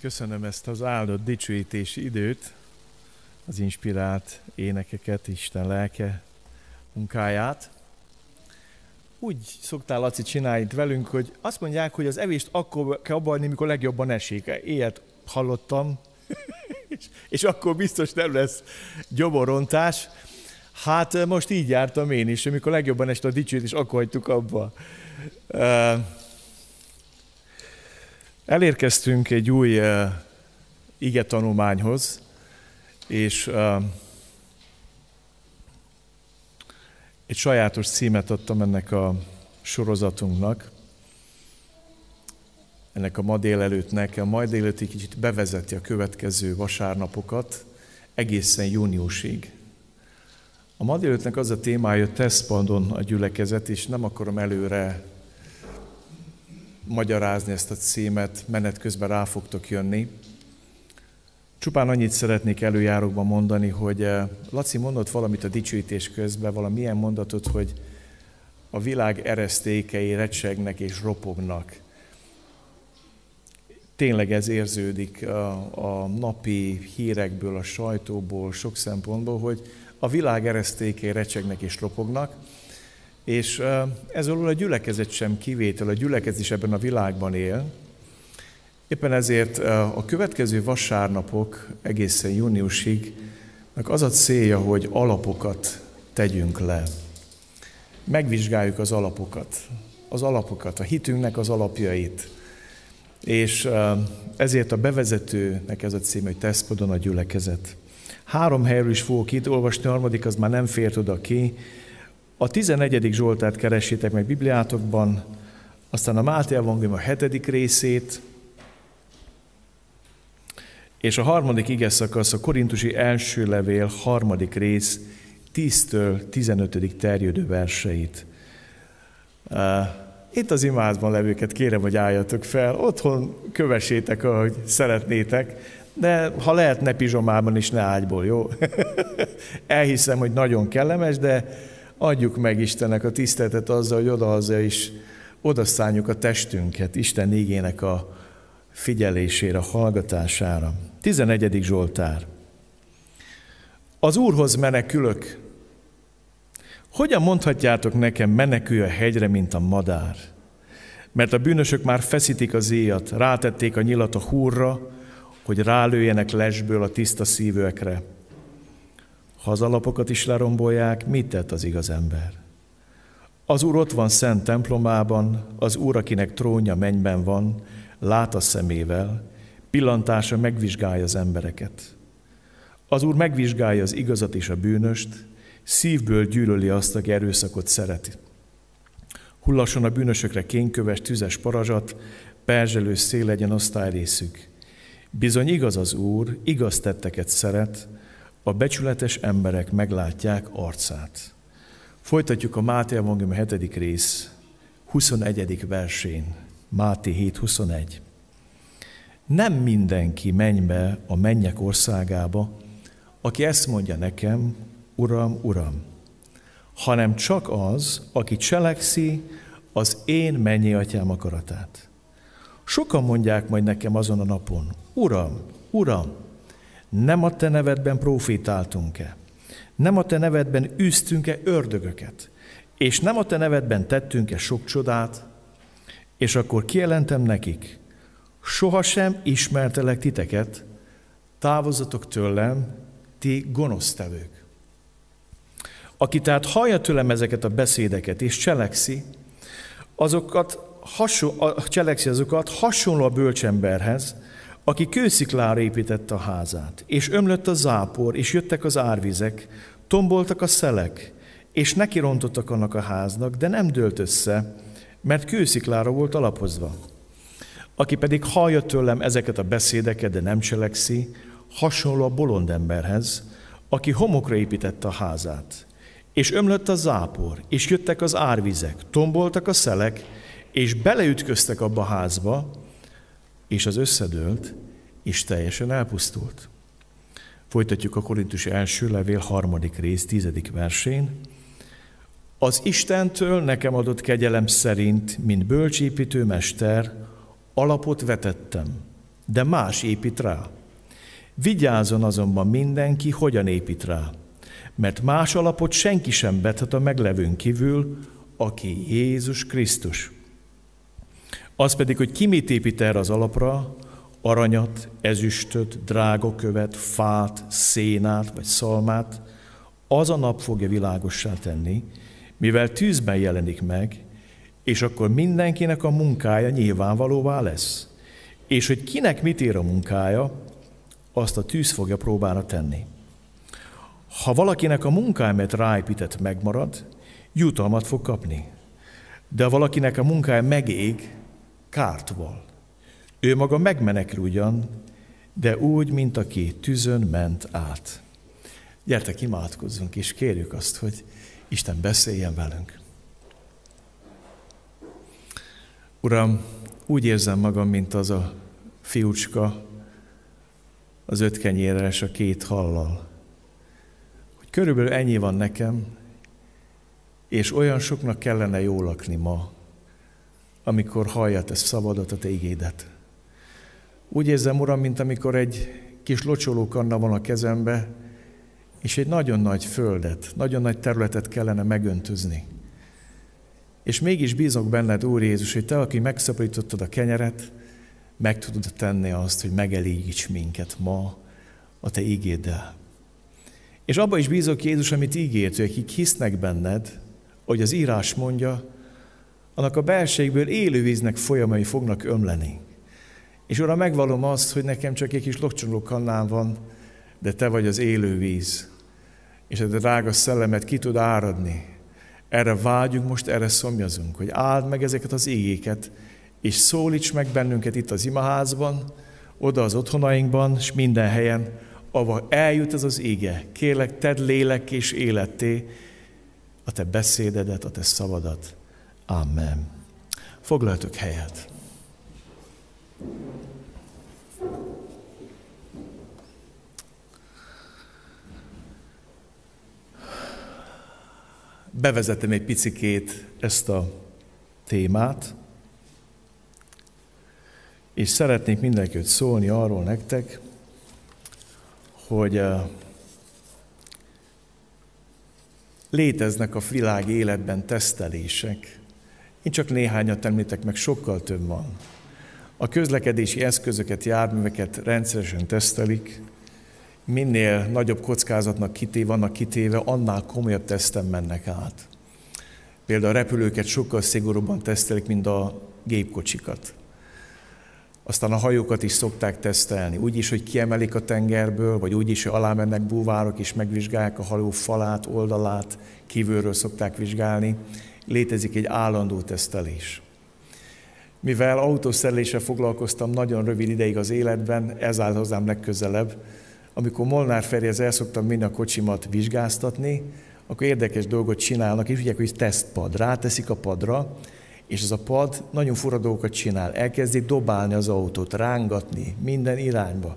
Köszönöm ezt az áldott dicsőítési időt, az inspirált énekeket, Isten lelke munkáját. Úgy szoktál, Laci, csinálni itt velünk, hogy azt mondják, hogy az evést akkor kell abba mikor legjobban esik. Ilyet hallottam, és, és akkor biztos nem lesz gyomorontás. Hát most így jártam én is, amikor legjobban este a dicsőt, és akkor hagytuk abba. Elérkeztünk egy új uh, ige tanulmányhoz, és uh, egy sajátos címet adtam ennek a sorozatunknak, ennek a ma délelőttnek, a ma délelőtt egy kicsit bevezeti a következő vasárnapokat egészen júniusig. A ma délelőttnek az a témája, tesztpandon a gyülekezet, és nem akarom előre magyarázni ezt a címet, menet közben rá fogtok jönni. Csupán annyit szeretnék előjárókban mondani, hogy eh, Laci mondott valamit a dicsőítés közben, valamilyen mondatot, hogy a világ eresztékei recsegnek és ropognak. Tényleg ez érződik a, a napi hírekből, a sajtóból, sok szempontból, hogy a világ eresztékei recsegnek és ropognak, és ez a gyülekezet sem kivétel, a gyülekezet is ebben a világban él. Éppen ezért a következő vasárnapok egészen júniusig az a célja, hogy alapokat tegyünk le. Megvizsgáljuk az alapokat, az alapokat, a hitünknek az alapjait. És ezért a bevezetőnek ez a cím, hogy teszpodon a gyülekezet. Három helyről is fogok itt olvasni, a harmadik az már nem fért oda ki, a 11. Zsoltát keresétek meg Bibliátokban, aztán a Máté Evangélium a hetedik részét, és a harmadik ige szakasz a Korintusi első levél harmadik rész 10-től 15. terjedő verseit. Itt az imádban levőket kérem, hogy álljatok fel, otthon kövessétek, ahogy szeretnétek, de ha lehet, ne pizsomában is, ne ágyból, jó? Elhiszem, hogy nagyon kellemes, de adjuk meg Istennek a tiszteletet azzal, hogy odahaza is odaszálljuk a testünket Isten ígének a figyelésére, a hallgatására. 11. Zsoltár. Az Úrhoz menekülök. Hogyan mondhatjátok nekem, menekülj a hegyre, mint a madár? Mert a bűnösök már feszítik az éjat, rátették a nyilat a húrra, hogy rálőjenek lesből a tiszta szívőekre. Ha az alapokat is lerombolják, mit tett az igaz ember? Az Úr ott van szent templomában, az Úr, akinek trónja mennyben van, lát a szemével, pillantása megvizsgálja az embereket. Az Úr megvizsgálja az igazat és a bűnöst, szívből gyűlöli azt, aki erőszakot szereti. Hullasson a bűnösökre kényköves, tüzes parazsat, perzselő szél legyen osztályrészük. Bizony igaz az Úr, igaz tetteket szeret, a becsületes emberek meglátják arcát. Folytatjuk a Máté Evangélium 7. rész 21. versén. Máté 7.21. Nem mindenki menj be a mennyek országába, aki ezt mondja nekem, Uram, Uram, hanem csak az, aki cselekszi az én mennyi atyám akaratát. Sokan mondják majd nekem azon a napon, Uram, Uram, nem a te nevedben profétáltunk-e? Nem a te nevedben űztünk-e ördögöket? És nem a te nevedben tettünk-e sok csodát? És akkor kijelentem nekik, sohasem ismertelek titeket, távozatok tőlem, ti gonosztevők. Aki tehát hallja tőlem ezeket a beszédeket és cselekszi, azokat hasonló, cselekszi azokat hasonló a bölcsemberhez, aki kősziklára építette a házát, és ömlött a zápor, és jöttek az árvizek, tomboltak a szelek, és nekirontottak annak a háznak, de nem dőlt össze, mert kősziklára volt alapozva. Aki pedig hallja tőlem ezeket a beszédeket, de nem cselekszi, hasonló a bolond emberhez, aki homokra építette a házát. És ömlött a zápor, és jöttek az árvizek, tomboltak a szelek, és beleütköztek abba a házba, és az összedőlt, és teljesen elpusztult. Folytatjuk a Korintus első levél harmadik rész, tizedik versén. Az Istentől nekem adott kegyelem szerint, mint bölcsépítő mester, alapot vetettem, de más épít rá. Vigyázzon azonban mindenki, hogyan épít rá, mert más alapot senki sem bethet a meglevőn kívül, aki Jézus Krisztus. Az pedig, hogy ki mit épít erre az alapra, aranyat, ezüstöt, drágokövet, fát, szénát vagy szalmát, az a nap fogja világossá tenni, mivel tűzben jelenik meg, és akkor mindenkinek a munkája nyilvánvalóvá lesz. És hogy kinek mit ér a munkája, azt a tűz fogja próbára tenni. Ha valakinek a munkája, mert ráépített, megmarad, jutalmat fog kapni. De ha valakinek a munkája megég, kárt val. Ő maga megmenekül ugyan, de úgy, mint aki tűzön ment át. Gyertek, imádkozzunk, és kérjük azt, hogy Isten beszéljen velünk. Uram, úgy érzem magam, mint az a fiúcska az öt kenyérrel és a két hallal. Hogy körülbelül ennyi van nekem, és olyan soknak kellene jól lakni ma, amikor hallja te szabadat, a te igédet. Úgy érzem, Uram, mint amikor egy kis locsolókanna van a kezembe, és egy nagyon nagy földet, nagyon nagy területet kellene megöntözni. És mégis bízok benned, Úr Jézus, hogy Te, aki megszaporítottad a kenyeret, meg tudod tenni azt, hogy megelégíts minket ma a Te ígéddel. És abba is bízok, Jézus, amit ígért, hogy akik hisznek benned, hogy az írás mondja, annak a belségből élő víznek folyamai fognak ömleni. És Uram, megvalom azt, hogy nekem csak egy kis lokcsoló kannám van, de Te vagy az élő víz, és a drága szellemet ki tud áradni. Erre vágyunk most, erre szomjazunk, hogy áld meg ezeket az égéket, és szólíts meg bennünket itt az imaházban, oda az otthonainkban, és minden helyen, ahol eljut ez az ége. Kérlek, tedd lélek és életté a te beszédedet, a te szavadat. Amen. Foglaltok helyet. Bevezetem egy picikét ezt a témát, és szeretnék mindenkit szólni arról nektek, hogy eh, léteznek a világ életben tesztelések. Én csak néhányat említek meg, sokkal több van. A közlekedési eszközöket, járműveket rendszeresen tesztelik, minél nagyobb kockázatnak kitéve, vannak kitéve, annál komolyabb teszten mennek át. Például a repülőket sokkal szigorúbban tesztelik, mint a gépkocsikat. Aztán a hajókat is szokták tesztelni, úgy is, hogy kiemelik a tengerből, vagy úgy is, hogy alá mennek búvárok, és megvizsgálják a hajó falát, oldalát, kívülről szokták vizsgálni. Létezik egy állandó tesztelés. Mivel autószereléssel foglalkoztam nagyon rövid ideig az életben, ez áll hozzám legközelebb, amikor Molnár Ferihez el szoktam minni a kocsimat vizsgáztatni, akkor érdekes dolgot csinálnak, és ugye, hogy tesztpad, ráteszik a padra, és ez a pad nagyon fura dolgokat csinál. Elkezdi dobálni az autót, rángatni minden irányba.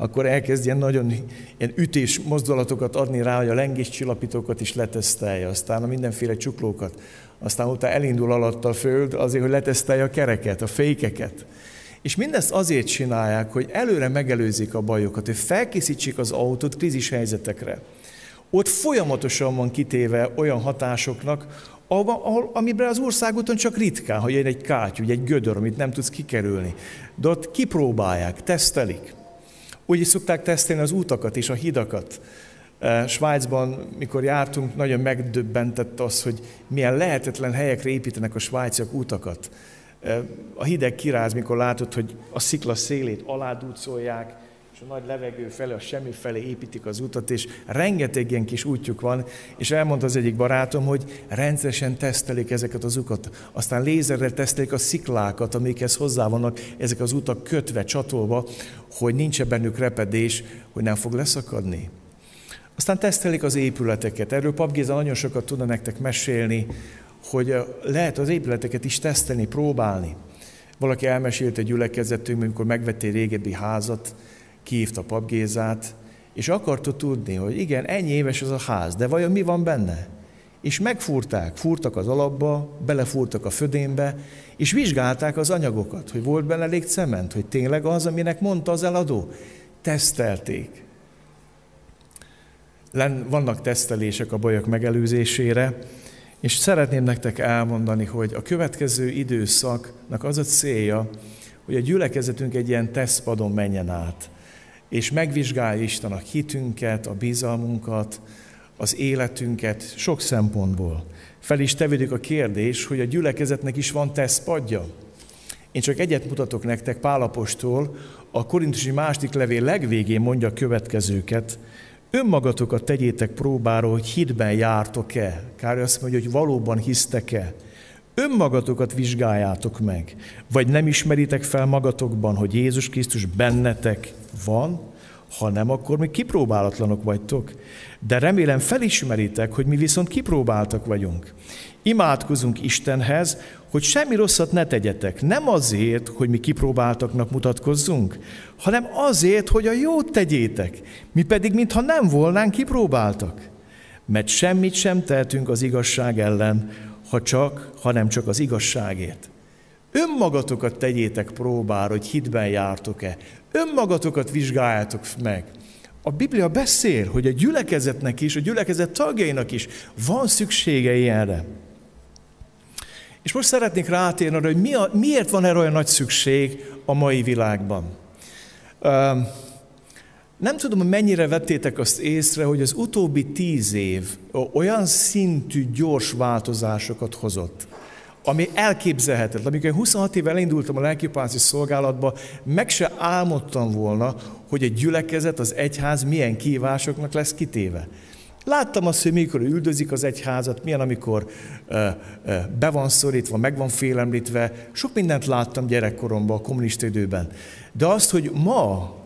Akkor elkezd ilyen nagyon ilyen ütés mozdulatokat adni rá, hogy a lengés csillapítókat is letesztelje, aztán a mindenféle csuklókat. Aztán utána elindul alatt a föld azért, hogy letesztelje a kereket, a fékeket. És mindezt azért csinálják, hogy előre megelőzik a bajokat, hogy felkészítsék az autót krízis helyzetekre. Ott folyamatosan van kitéve olyan hatásoknak, ahol, amiben az országúton csak ritkán, hogy egy kátyú, egy gödör, amit nem tudsz kikerülni. De ott kipróbálják, tesztelik. Úgy is szokták tesztelni az útakat és a hidakat. Eh, Svájcban, mikor jártunk, nagyon megdöbbentett az, hogy milyen lehetetlen helyekre építenek a svájciak utakat. Eh, a hideg kiráz, mikor látod, hogy a szikla szélét aládúcolják, és a nagy levegő felé, a semmi felé építik az utat, és rengeteg ilyen kis útjuk van, és elmondta az egyik barátom, hogy rendszeresen tesztelik ezeket az utat, aztán lézerrel tesztelik a sziklákat, amikhez hozzá vannak ezek az utak kötve, csatolva, hogy nincs bennük repedés, hogy nem fog leszakadni. Aztán tesztelik az épületeket. Erről Pap Géza nagyon sokat tudna nektek mesélni, hogy lehet az épületeket is tesztelni, próbálni. Valaki elmesélte egy gyülekezetünk, amikor megvette egy régebbi házat, kihívta Pap Gézát, és akarta tudni, hogy igen, ennyi éves ez a ház, de vajon mi van benne? és megfúrták, fúrtak az alapba, belefúrtak a födénbe, és vizsgálták az anyagokat, hogy volt benne elég cement, hogy tényleg az, aminek mondta az eladó. Tesztelték. Vannak tesztelések a bajok megelőzésére, és szeretném nektek elmondani, hogy a következő időszaknak az a célja, hogy a gyülekezetünk egy ilyen tesztpadon menjen át, és megvizsgálja Isten a hitünket, a bizalmunkat, az életünket sok szempontból. Fel is tevődik a kérdés, hogy a gyülekezetnek is van tesztpadja. Én csak egyet mutatok nektek Pálapostól, a Korintusi második levél legvégén mondja a következőket, Önmagatokat tegyétek próbára, hogy hitben jártok-e. Károly azt mondja, hogy valóban hisztek-e. Önmagatokat vizsgáljátok meg. Vagy nem ismeritek fel magatokban, hogy Jézus Krisztus bennetek van, ha nem, akkor még kipróbálatlanok vagytok. De remélem felismeritek, hogy mi viszont kipróbáltak vagyunk. Imádkozunk Istenhez, hogy semmi rosszat ne tegyetek. Nem azért, hogy mi kipróbáltaknak mutatkozzunk, hanem azért, hogy a jót tegyétek. Mi pedig, mintha nem volnánk kipróbáltak. Mert semmit sem tehetünk az igazság ellen, ha csak, hanem csak az igazságért. Önmagatokat tegyétek próbára, hogy hitben jártok-e. Önmagatokat vizsgáljátok meg. A Biblia beszél, hogy a gyülekezetnek is, a gyülekezet tagjainak is van szüksége ilyenre. És most szeretnék rátérni arra, hogy mi a, miért van erre olyan nagy szükség a mai világban. Nem tudom, mennyire vettétek azt észre, hogy az utóbbi tíz év olyan szintű gyors változásokat hozott, ami elképzelhetetlen. Amikor én 26 éve elindultam a lelkipászi szolgálatba, meg se álmodtam volna, hogy egy gyülekezet, az egyház milyen kívásoknak lesz kitéve. Láttam azt, hogy mikor üldözik az egyházat, milyen, amikor ö, ö, be van szorítva, meg van félemlítve. Sok mindent láttam gyerekkoromban, a kommunista időben. De azt, hogy ma,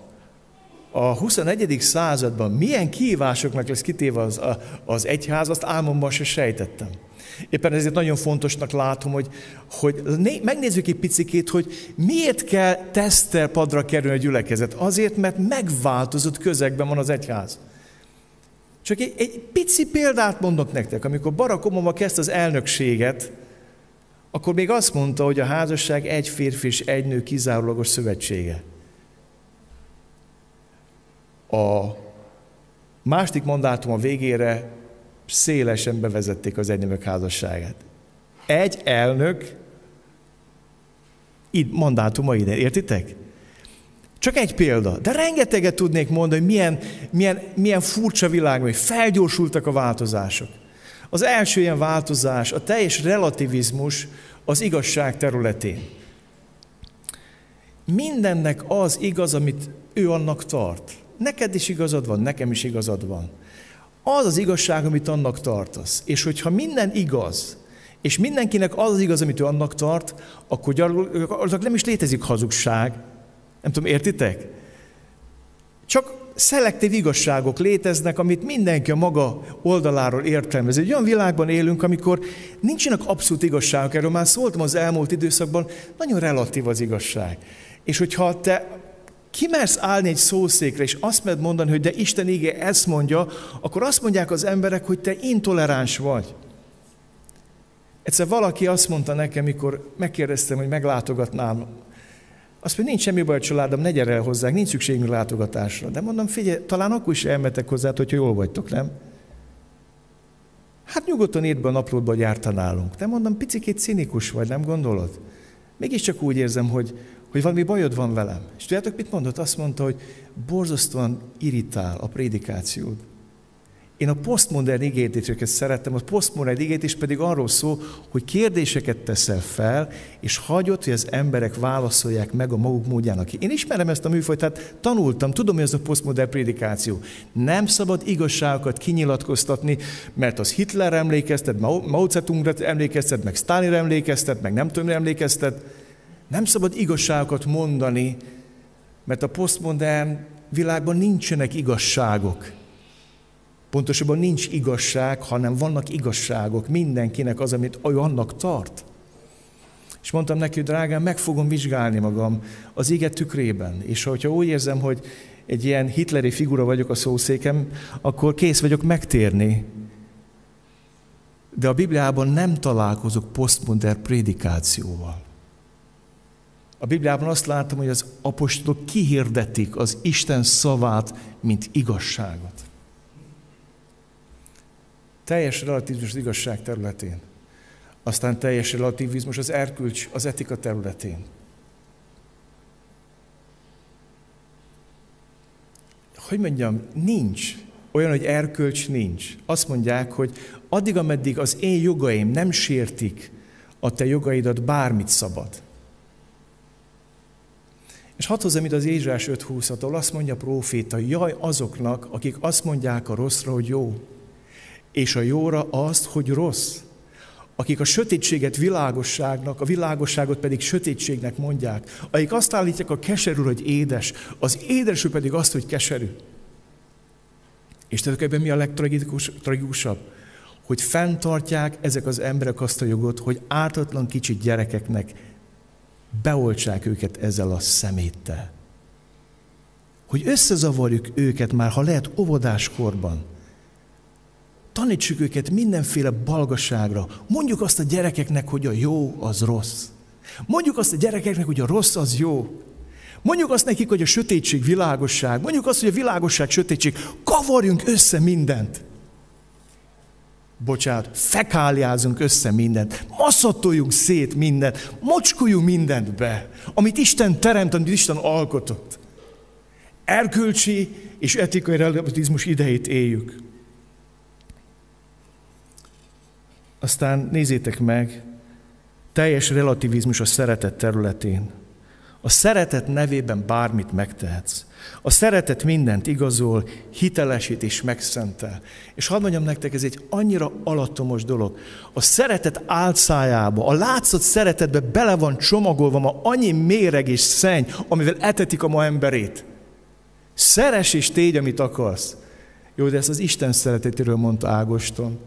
a 21. században milyen kihívásoknak lesz kitéve az, az egyház, azt álmomban se sejtettem. Éppen ezért nagyon fontosnak látom, hogy, hogy megnézzük egy picikét, hogy miért kell tesztelpadra kerülni a gyülekezet. Azért, mert megváltozott közegben van az egyház. Csak egy, egy pici példát mondok nektek. Amikor Barack Obama kezdte az elnökséget, akkor még azt mondta, hogy a házasság egy férfi és egy nő kizárólagos szövetsége. A második mandátum a végére szélesen bevezették az egynömök házasságát. Egy elnök mandátuma ide, értitek? Csak egy példa, de rengeteget tudnék mondani, hogy milyen, milyen, milyen furcsa világ, hogy felgyorsultak a változások. Az első ilyen változás, a teljes relativizmus az igazság területén. Mindennek az igaz, amit ő annak tart. Neked is igazad van, nekem is igazad van. Az az igazság, amit annak tartasz. És hogyha minden igaz, és mindenkinek az az igaz, amit ő annak tart, akkor gyakorlatilag nem is létezik hazugság, nem tudom, értitek? Csak szelektív igazságok léteznek, amit mindenki a maga oldaláról értelmez. Egy olyan világban élünk, amikor nincsenek abszolút igazságok, erről már szóltam az elmúlt időszakban, nagyon relatív az igazság. És hogyha te kimersz állni egy szószékre, és azt med mondani, hogy de Isten ige ezt mondja, akkor azt mondják az emberek, hogy te intoleráns vagy. Egyszer valaki azt mondta nekem, mikor megkérdeztem, hogy meglátogatnám azt mondja, nincs semmi baj a családom, ne gyere el hozzánk, nincs szükségünk látogatásra. De mondom, figyelj, talán akkor is elmetek hozzá, hogyha jól vagytok, nem? Hát nyugodtan írd be a naplódba, hogy jártál. De mondom, picikét cinikus vagy, nem gondolod? Mégiscsak úgy érzem, hogy, hogy valami bajod van velem. És tudjátok, mit mondott? Azt mondta, hogy borzasztóan irritál a prédikációd. Én a posztmodern igényítéseket szerettem, a posztmodern igényítés pedig arról szól, hogy kérdéseket teszel fel, és hagyod, hogy az emberek válaszolják meg a maguk módjának. Én ismerem ezt a műfajt, tehát tanultam, tudom, hogy ez a posztmodern prédikáció. Nem szabad igazságokat kinyilatkoztatni, mert az Hitler emlékeztet, Mao Zedongra emlékeztet, meg Stalin emlékeztet, meg nem tudom, emlékeztet. Nem szabad igazságokat mondani, mert a posztmodern világban nincsenek igazságok. Pontosabban nincs igazság, hanem vannak igazságok. Mindenkinek az, amit annak tart. És mondtam neki, drágám, meg fogom vizsgálni magam az ige tükrében. És hogyha úgy érzem, hogy egy ilyen hitleri figura vagyok a szószékem, akkor kész vagyok megtérni. de a Bibliában nem találkozok posztmodern prédikációval. A Bibliában azt látom, hogy az apostolok kihirdetik az Isten szavát, mint igazságot. Teljes relativizmus az igazság területén. Aztán teljes relativizmus az erkölcs, az etika területén. Hogy mondjam, nincs olyan, hogy erkölcs nincs. Azt mondják, hogy addig, ameddig az én jogaim nem sértik a te jogaidat, bármit szabad. És hadd hozzam itt az Ézsás 5.20, ahol azt mondja a próféta, jaj azoknak, akik azt mondják a rosszra, hogy jó, és a jóra azt, hogy rossz. Akik a sötétséget világosságnak, a világosságot pedig sötétségnek mondják. Akik azt állítják a keserű, hogy édes, az édesű pedig azt, hogy keserű. És tudod, ebben mi a legtragikusabb? Hogy fenntartják ezek az emberek azt a jogot, hogy ártatlan kicsit gyerekeknek beoltsák őket ezzel a szeméttel. Hogy összezavarjuk őket már, ha lehet, óvodáskorban. Tanítsuk őket mindenféle balgaságra. Mondjuk azt a gyerekeknek, hogy a jó az rossz. Mondjuk azt a gyerekeknek, hogy a rossz az jó. Mondjuk azt nekik, hogy a sötétség világosság. Mondjuk azt, hogy a világosság sötétség. Kavarjunk össze mindent. Bocsánat, fekáliázunk össze mindent, masszatoljunk szét mindent, mocskuljunk mindent be, amit Isten teremt, amit Isten alkotott. Erkölcsi és etikai relativizmus idejét éljük. Aztán nézzétek meg, teljes relativizmus a szeretet területén. A szeretet nevében bármit megtehetsz. A szeretet mindent igazol, hitelesít és megszentel. És hadd mondjam nektek, ez egy annyira alattomos dolog. A szeretet álcájába, a látszat szeretetbe bele van csomagolva ma annyi méreg és szenny, amivel etetik a ma emberét. Szeres és tégy, amit akarsz. Jó, de ezt az Isten szeretetéről mondta Ágoston.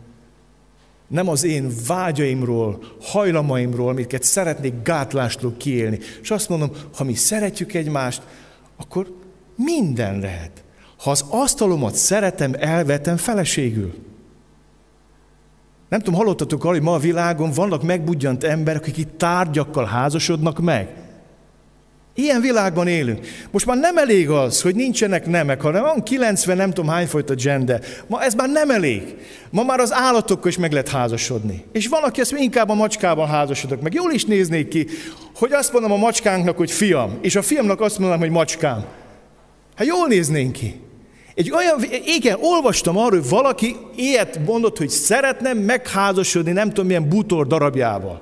Nem az én vágyaimról, hajlamaimról, amiket szeretnék gátlástól kiélni. És azt mondom, ha mi szeretjük egymást, akkor minden lehet. Ha az asztalomat szeretem, elvetem feleségül. Nem tudom, hallottatok arra, hogy ma a világon vannak megbudjant emberek, akik itt tárgyakkal házasodnak meg. Ilyen világban élünk. Most már nem elég az, hogy nincsenek nemek, hanem van 90 nem tudom hányfajta gender. Ma ez már nem elég. Ma már az állatokkal is meg lehet házasodni. És van, aki ezt inkább a macskával házasodok meg. Jól is néznék ki, hogy azt mondom a macskánknak, hogy fiam, és a fiamnak azt mondom, hogy macskám. Hát jól néznénk ki. Egy olyan, igen, olvastam arról, hogy valaki ilyet mondott, hogy szeretne megházasodni nem tudom milyen bútor darabjával.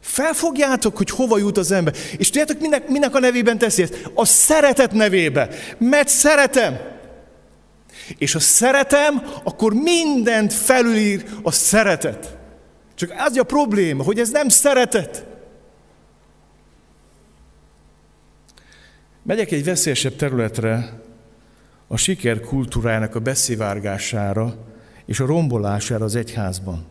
Felfogjátok, hogy hova jut az ember. És tudjátok, minek, minek a nevében teszi ezt? A szeretet nevébe. Mert szeretem. És ha szeretem, akkor mindent felülír a szeretet. Csak az a probléma, hogy ez nem szeretet. Megyek egy veszélyesebb területre, a siker kultúrájának a beszivárgására és a rombolására az egyházban.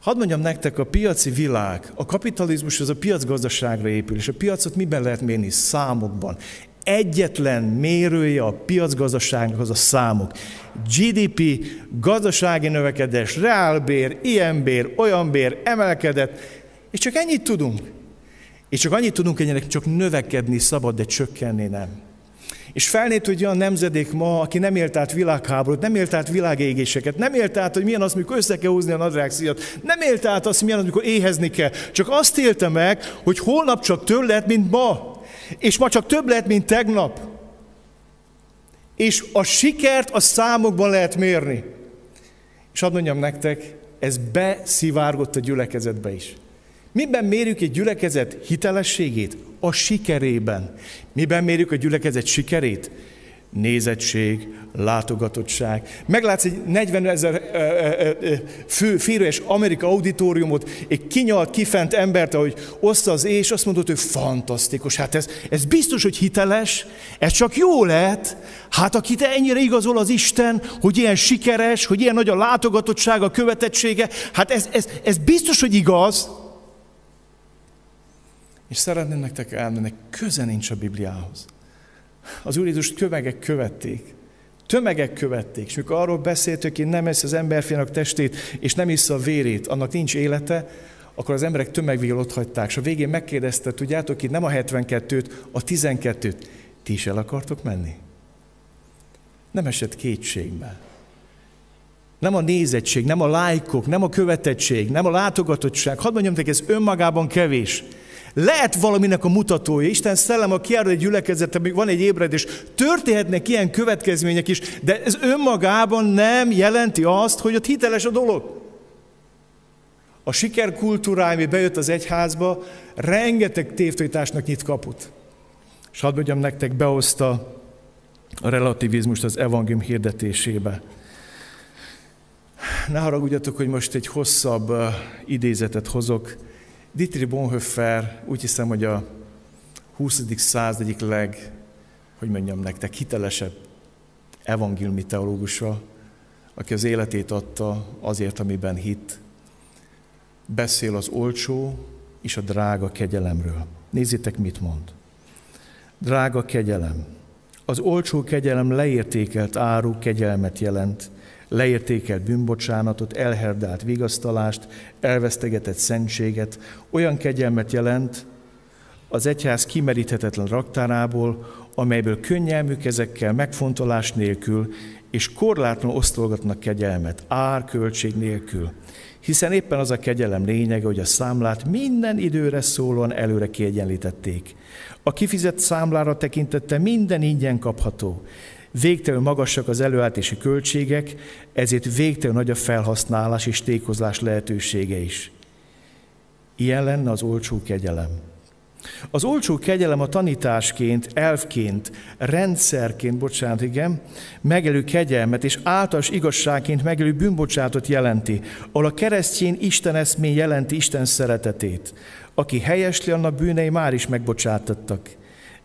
Hadd mondjam nektek, a piaci világ, a kapitalizmus az a piacgazdaságra épül, és a piacot miben lehet mérni? Számokban. Egyetlen mérője a piacgazdaságnak az a számok. GDP, gazdasági növekedés, reálbér, ilyen bér, olyan bér, emelkedett, és csak ennyit tudunk. És csak annyit tudunk, hogy ennek csak növekedni szabad, de csökkenni nem. És felnőtt, hogy olyan nemzedék ma, aki nem élt át világháborút, nem élt át világégéseket, nem élt át, hogy milyen az, mikor össze kell húzni a nadrágszíjat, nem élt át azt, milyen az, mikor éhezni kell. Csak azt élte meg, hogy holnap csak több lehet, mint ma. És ma csak több lehet, mint tegnap. És a sikert a számokban lehet mérni. És hadd mondjam nektek, ez beszivárgott a gyülekezetbe is. Miben mérjük egy gyülekezet hitelességét? A sikerében. Miben mérjük a gyülekezet sikerét? nézettség, látogatottság. Meglátsz egy 40 ezer fő, férőes Amerika auditoriumot, egy kinyalt, kifent embert, ahogy oszta az és azt mondott, hogy fantasztikus. Hát ez, ez biztos, hogy hiteles, ez csak jó lehet. Hát aki te ennyire igazol az Isten, hogy ilyen sikeres, hogy ilyen nagy a látogatottsága, a követettsége, hát ez, ez, ez biztos, hogy igaz. És szeretném nektek elmenni, köze nincs a Bibliához. Az Úr Jézus kövegek követték. Tömegek követték, és mikor arról beszélt, hogy én nem eszi az emberfiának testét, és nem isz a vérét, annak nincs élete, akkor az emberek tömegvégül ott hagyták, és a végén megkérdezte, tudjátok, itt nem a 72-t, a 12-t, ti is el akartok menni? Nem esett kétségbe. Nem a nézettség, nem a lájkok, nem a követettség, nem a látogatottság. Hadd mondjam nektek, ez önmagában kevés. Lehet valaminek a mutatója. Isten szellem, a kiárul egy gyülekezetre, még van egy ébredés, történhetnek ilyen következmények is, de ez önmagában nem jelenti azt, hogy ott hiteles a dolog. A siker kultúrája, ami bejött az egyházba, rengeteg tévtőításnak nyit kaput. És hadd mondjam nektek, behozta a relativizmust az evangélium hirdetésébe. Ne haragudjatok, hogy most egy hosszabb idézetet hozok. Dietrich Bonhoeffer úgy hiszem, hogy a 20. század egyik leg, hogy mondjam nektek, hitelesebb evangéliumi teológusa, aki az életét adta azért, amiben hit. Beszél az olcsó és a drága kegyelemről. Nézzétek, mit mond. Drága kegyelem. Az olcsó kegyelem leértékelt áru kegyelmet jelent, leértékelt bűnbocsánatot, elherdált vigasztalást, elvesztegetett szentséget, olyan kegyelmet jelent az egyház kimeríthetetlen raktárából, amelyből könnyelmű kezekkel, megfontolás nélkül és korlátlan osztolgatnak kegyelmet, ár, költség nélkül. Hiszen éppen az a kegyelem lényege, hogy a számlát minden időre szólóan előre kiegyenlítették. A kifizett számlára tekintette minden ingyen kapható, Végtelen magasak az előállítási költségek, ezért végtelen nagy a felhasználás és tékozlás lehetősége is. Ilyen lenne az olcsó kegyelem. Az olcsó kegyelem a tanításként, elfként, rendszerként, bocsánat, igen, megelő kegyelmet és általános igazságként megelő bűnbocsátot jelenti, ahol a keresztjén Isten eszmény jelenti Isten szeretetét. Aki helyesli, annak bűnei már is megbocsátattak.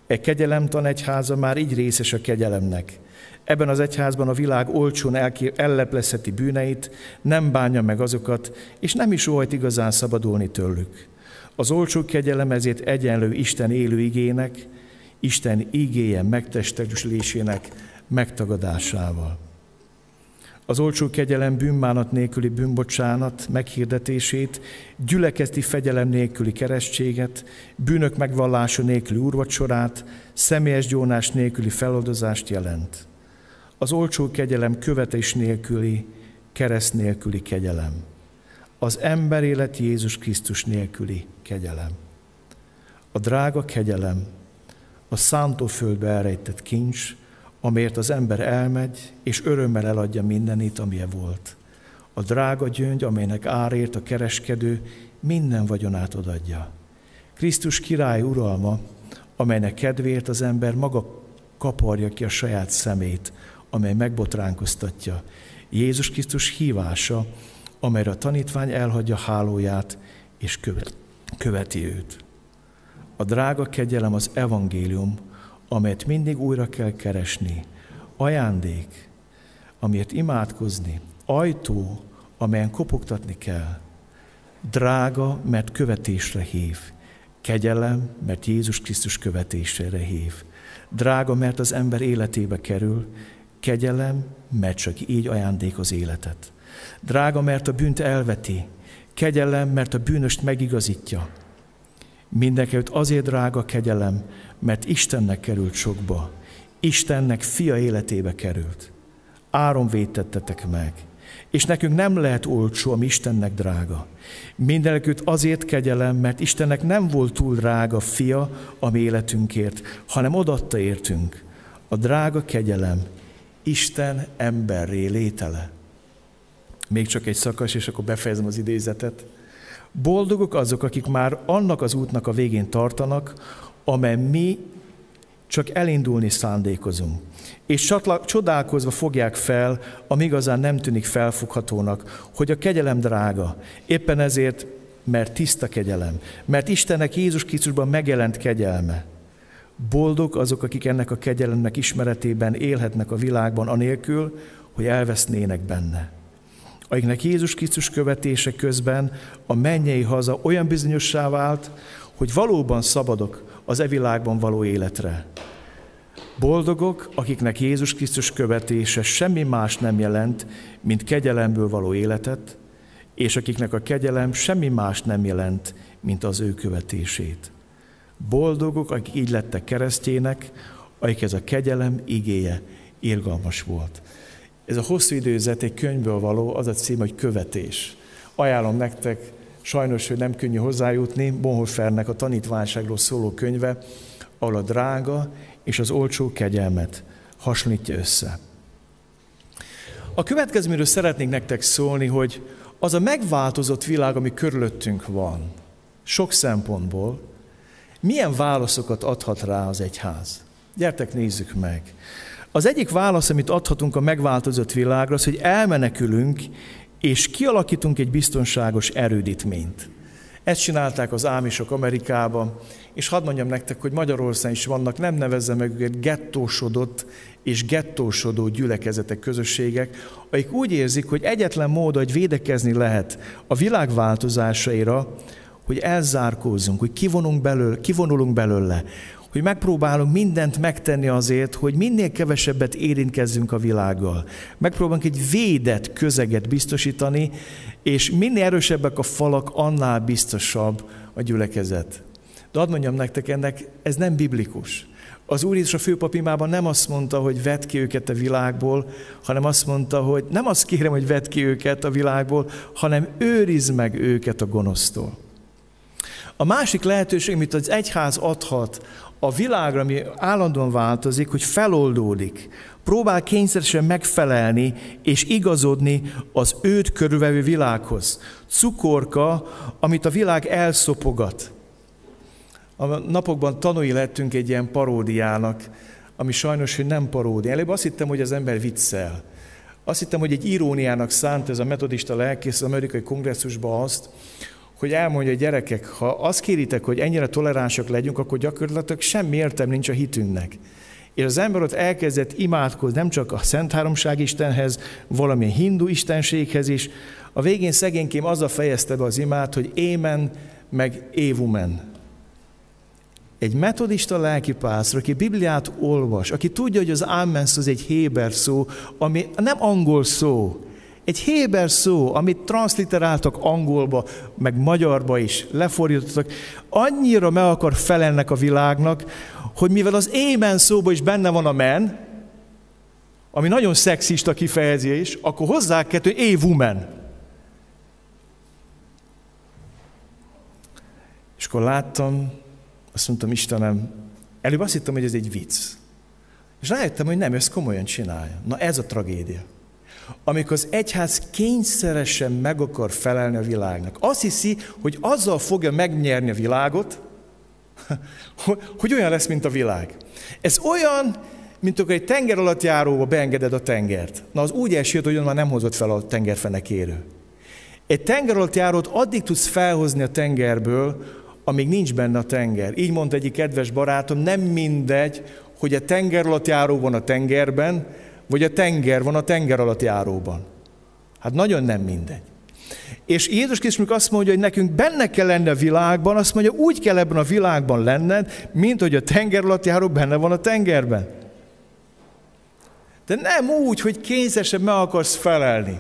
E kegyelemtan egyháza már így részes a kegyelemnek. Ebben az egyházban a világ olcsón elleplezheti bűneit, nem bánja meg azokat, és nem is óhajt igazán szabadulni tőlük. Az olcsó kegyelem ezért egyenlő Isten élő igének, Isten igéje megtestesülésének megtagadásával. Az olcsó kegyelem bűnmánat nélküli bűnbocsánat meghirdetését, gyülekezti fegyelem nélküli keresztséget, bűnök megvallása nélküli úrvacsorát, személyes gyónás nélküli feloldozást jelent. Az olcsó kegyelem követés nélküli, kereszt nélküli kegyelem. Az ember élet Jézus Krisztus nélküli kegyelem. A drága kegyelem, a szántóföldbe elrejtett kincs, amért az ember elmegy, és örömmel eladja mindenit, amilyen volt. A drága gyöngy, amelynek árért a kereskedő minden vagyonát odadja. Krisztus király uralma, amelynek kedvéért az ember maga kaparja ki a saját szemét, amely megbotránkoztatja. Jézus Krisztus hívása, amelyre a tanítvány elhagyja hálóját, és követi őt. A drága kegyelem az evangélium, amelyet mindig újra kell keresni, ajándék, amiért imádkozni, ajtó, amelyen kopogtatni kell, drága, mert követésre hív, kegyelem, mert Jézus Krisztus követésére hív, drága, mert az ember életébe kerül, kegyelem, mert csak így ajándékoz életet. Drága, mert a bűnt elveti, kegyelem, mert a bűnöst megigazítja. Mindenkelőtt azért drága kegyelem, mert Istennek került sokba. Istennek fia életébe került. Áron vétettetek meg. És nekünk nem lehet olcsó, ami Istennek drága. Mindenekült azért kegyelem, mert Istennek nem volt túl drága fia a mi életünkért, hanem odatta értünk. A drága kegyelem Isten emberré létele. Még csak egy szakasz, és akkor befejezem az idézetet. Boldogok azok, akik már annak az útnak a végén tartanak, amely mi csak elindulni szándékozunk. És csodálkozva fogják fel, ami igazán nem tűnik felfoghatónak, hogy a kegyelem drága. Éppen ezért, mert tiszta kegyelem, mert Istennek Jézus Krisztusban megjelent kegyelme. Boldog azok, akik ennek a kegyelemnek ismeretében élhetnek a világban, anélkül, hogy elvesznének benne. Akiknek Jézus Krisztus követése közben a mennyei haza olyan bizonyossá vált, hogy valóban szabadok az e világban való életre. Boldogok, akiknek Jézus Krisztus követése semmi más nem jelent, mint kegyelemből való életet, és akiknek a kegyelem semmi más nem jelent, mint az ő követését. Boldogok, akik így lettek keresztjének, ez a kegyelem igéje irgalmas volt. Ez a hosszú időzet egy könyvből való, az a cím, hogy követés. Ajánlom nektek, sajnos, hogy nem könnyű hozzájutni, Bonhoeffernek a tanítványságról szóló könyve, ahol a drága és az olcsó kegyelmet hasonlítja össze. A következőről szeretnék nektek szólni, hogy az a megváltozott világ, ami körülöttünk van, sok szempontból, milyen válaszokat adhat rá az egyház? Gyertek, nézzük meg. Az egyik válasz, amit adhatunk a megváltozott világra, az, hogy elmenekülünk, és kialakítunk egy biztonságos erődítményt. Ezt csinálták az ámisok Amerikában, és hadd mondjam nektek, hogy Magyarországon is vannak, nem nevezze meg őket gettósodott és gettósodó gyülekezetek, közösségek, akik úgy érzik, hogy egyetlen mód, hogy védekezni lehet a világ változásaira, hogy elzárkózzunk, hogy kivonunk belőle, kivonulunk belőle, hogy megpróbálunk mindent megtenni azért, hogy minél kevesebbet érintkezzünk a világgal. Megpróbálunk egy védett közeget biztosítani, és minél erősebbek a falak, annál biztosabb a gyülekezet. De hadd mondjam nektek, ennek ez nem biblikus. Az Úr Jézus a főpapimában nem azt mondta, hogy vedd ki őket a világból, hanem azt mondta, hogy nem azt kérem, hogy vedd ki őket a világból, hanem őrizd meg őket a gonosztól. A másik lehetőség, amit az egyház adhat a világra, ami állandóan változik, hogy feloldódik, próbál kényszeresen megfelelni és igazodni az őt körülvevő világhoz. Cukorka, amit a világ elszopogat. A napokban tanúi lettünk egy ilyen paródiának, ami sajnos, hogy nem paródia. Előbb azt hittem, hogy az ember viccel. Azt hittem, hogy egy iróniának szánt ez a metodista lelkész az amerikai kongresszusban azt, hogy elmondja, hogy gyerekek, ha azt kéritek, hogy ennyire toleránsak legyünk, akkor gyakorlatilag semmi értem nincs a hitünknek. És az ember ott elkezdett imádkozni nem csak a Szent Háromság Istenhez, valamilyen hindu istenséghez is. A végén szegénykém azzal fejezte be az imát, hogy émen, meg évumen. Egy metodista lelkipásztor, aki Bibliát olvas, aki tudja, hogy az Amen az egy héber szó, ami nem angol szó, egy héber szó, amit transliteráltak angolba, meg magyarba is, lefordítottak, annyira meg akar felelnek a világnak, hogy mivel az émen szóban is benne van a men, ami nagyon szexista kifejezés, akkor hozzá kell, a woman. És akkor láttam, azt mondtam, Istenem, előbb azt hittem, hogy ez egy vicc. És rájöttem, hogy nem, ezt komolyan csinálja. Na ez a tragédia amikor az egyház kényszeresen meg akar felelni a világnak. Azt hiszi, hogy azzal fogja megnyerni a világot, hogy olyan lesz, mint a világ. Ez olyan, mint akkor egy tenger alatt járóba beengeded a tengert. Na az úgy esett, hogy már nem hozott fel a tengerfenekérő. Egy tenger alatt járót addig tudsz felhozni a tengerből, amíg nincs benne a tenger. Így mondta egyik kedves barátom, nem mindegy, hogy a tenger alatt járó van a tengerben, vagy a tenger van a tenger alatt járóban. Hát nagyon nem mindegy. És Jézus Krisztus azt mondja, hogy nekünk benne kell lenni a világban, azt mondja, úgy kell ebben a világban lenned, mint hogy a tenger alatt járó benne van a tengerben. De nem úgy, hogy kényszeresen meg akarsz felelni.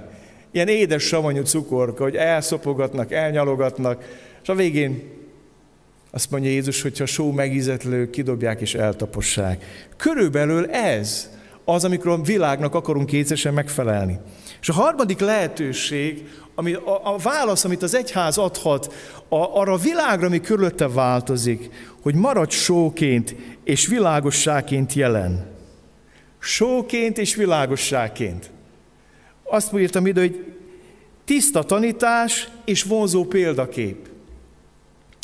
Ilyen édes savanyú cukorka, hogy elszopogatnak, elnyalogatnak, és a végén azt mondja Jézus, hogyha só megízetlő, kidobják és eltapossák. Körülbelül ez az, amikor a világnak akarunk kétszeresen megfelelni. És a harmadik lehetőség, ami, a, a válasz, amit az egyház adhat a, arra a világra, ami körülötte változik, hogy maradj sóként és világosságként jelen. Sóként és világosságként. Azt írtam ide, hogy tiszta tanítás és vonzó példakép.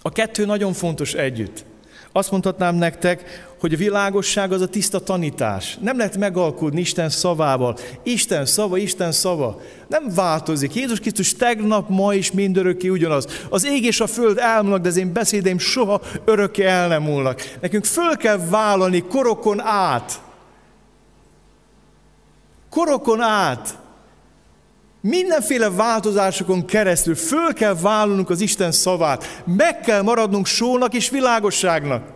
A kettő nagyon fontos együtt. Azt mondhatnám nektek, hogy a világosság az a tiszta tanítás. Nem lehet megalkudni Isten szavával. Isten szava, Isten szava. Nem változik. Jézus Krisztus tegnap, ma is mindörökké ugyanaz. Az ég és a föld elmúlnak, de az én beszédeim soha örökké el nem múlnak. Nekünk föl kell vállalni korokon át. Korokon át. Mindenféle változásokon keresztül föl kell vállalnunk az Isten szavát. Meg kell maradnunk sónak és világosságnak.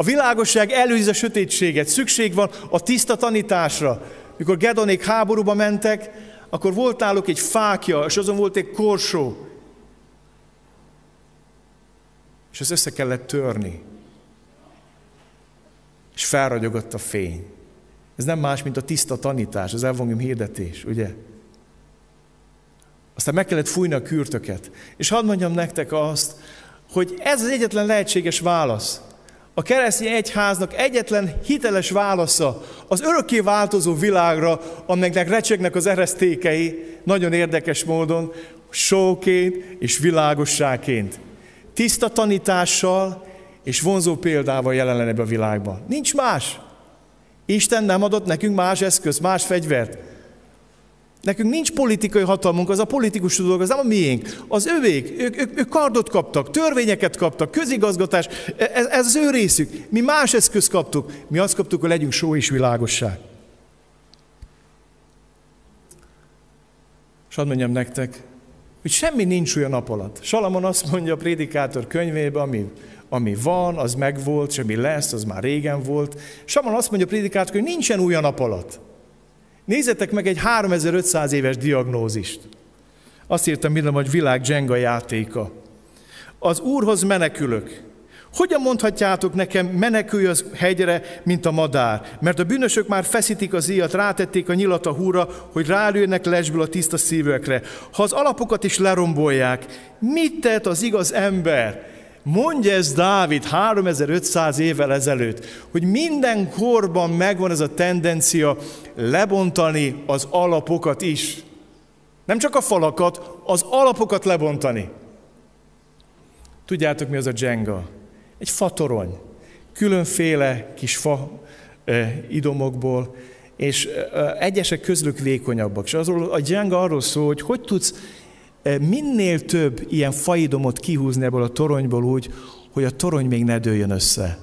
A világosság előzi a sötétséget, szükség van a tiszta tanításra. Mikor Gedonék háborúba mentek, akkor volt náluk egy fákja, és azon volt egy korsó. És ezt össze kellett törni. És felragyogott a fény. Ez nem más, mint a tiszta tanítás, az evangélium hirdetés, ugye? Aztán meg kellett fújni a kürtöket. És hadd mondjam nektek azt, hogy ez az egyetlen lehetséges válasz. A keresztény egyháznak egyetlen hiteles válasza az örökké változó világra, amelynek recsegnek az eresztékei, nagyon érdekes módon, sóként és világosságként. Tiszta tanítással és vonzó példával jelen lenne a világban. Nincs más. Isten nem adott nekünk más eszköz, más fegyvert. Nekünk nincs politikai hatalmunk, az a politikus dolog, az nem a miénk, az övék. Ők, ők, ők kardot kaptak, törvényeket kaptak, közigazgatás, ez, ez az ő részük. Mi más eszköz kaptuk, mi azt kaptuk, hogy legyünk só és világosság. És hadd mondjam nektek, hogy semmi nincs olyan nap alatt. Salamon azt mondja a prédikátor könyvében, ami, ami van, az megvolt, és ami lesz, az már régen volt. Salamon azt mondja a prédikátor, hogy nincsen új a nap alatt. Nézzetek meg egy 3500 éves diagnózist. Azt írtam minden, hogy világ Jenga játéka. Az Úrhoz menekülök. Hogyan mondhatjátok nekem, menekülj az hegyre, mint a madár? Mert a bűnösök már feszítik az íjat, rátették a nyilat a húra, hogy rálőnek lesből a tiszta szívőkre. Ha az alapokat is lerombolják, mit tett az igaz ember? Mondja ez Dávid 3500 évvel ezelőtt, hogy minden korban megvan ez a tendencia lebontani az alapokat is. Nem csak a falakat, az alapokat lebontani. Tudjátok, mi az a dzsenga? Egy fatorony. Különféle kis fa eh, idomokból, és eh, egyesek közlük vékonyabbak. És azról, a dzsenga arról szól, hogy hogy tudsz minél több ilyen faidomot kihúzni ebből a toronyból úgy, hogy a torony még ne dőljön össze.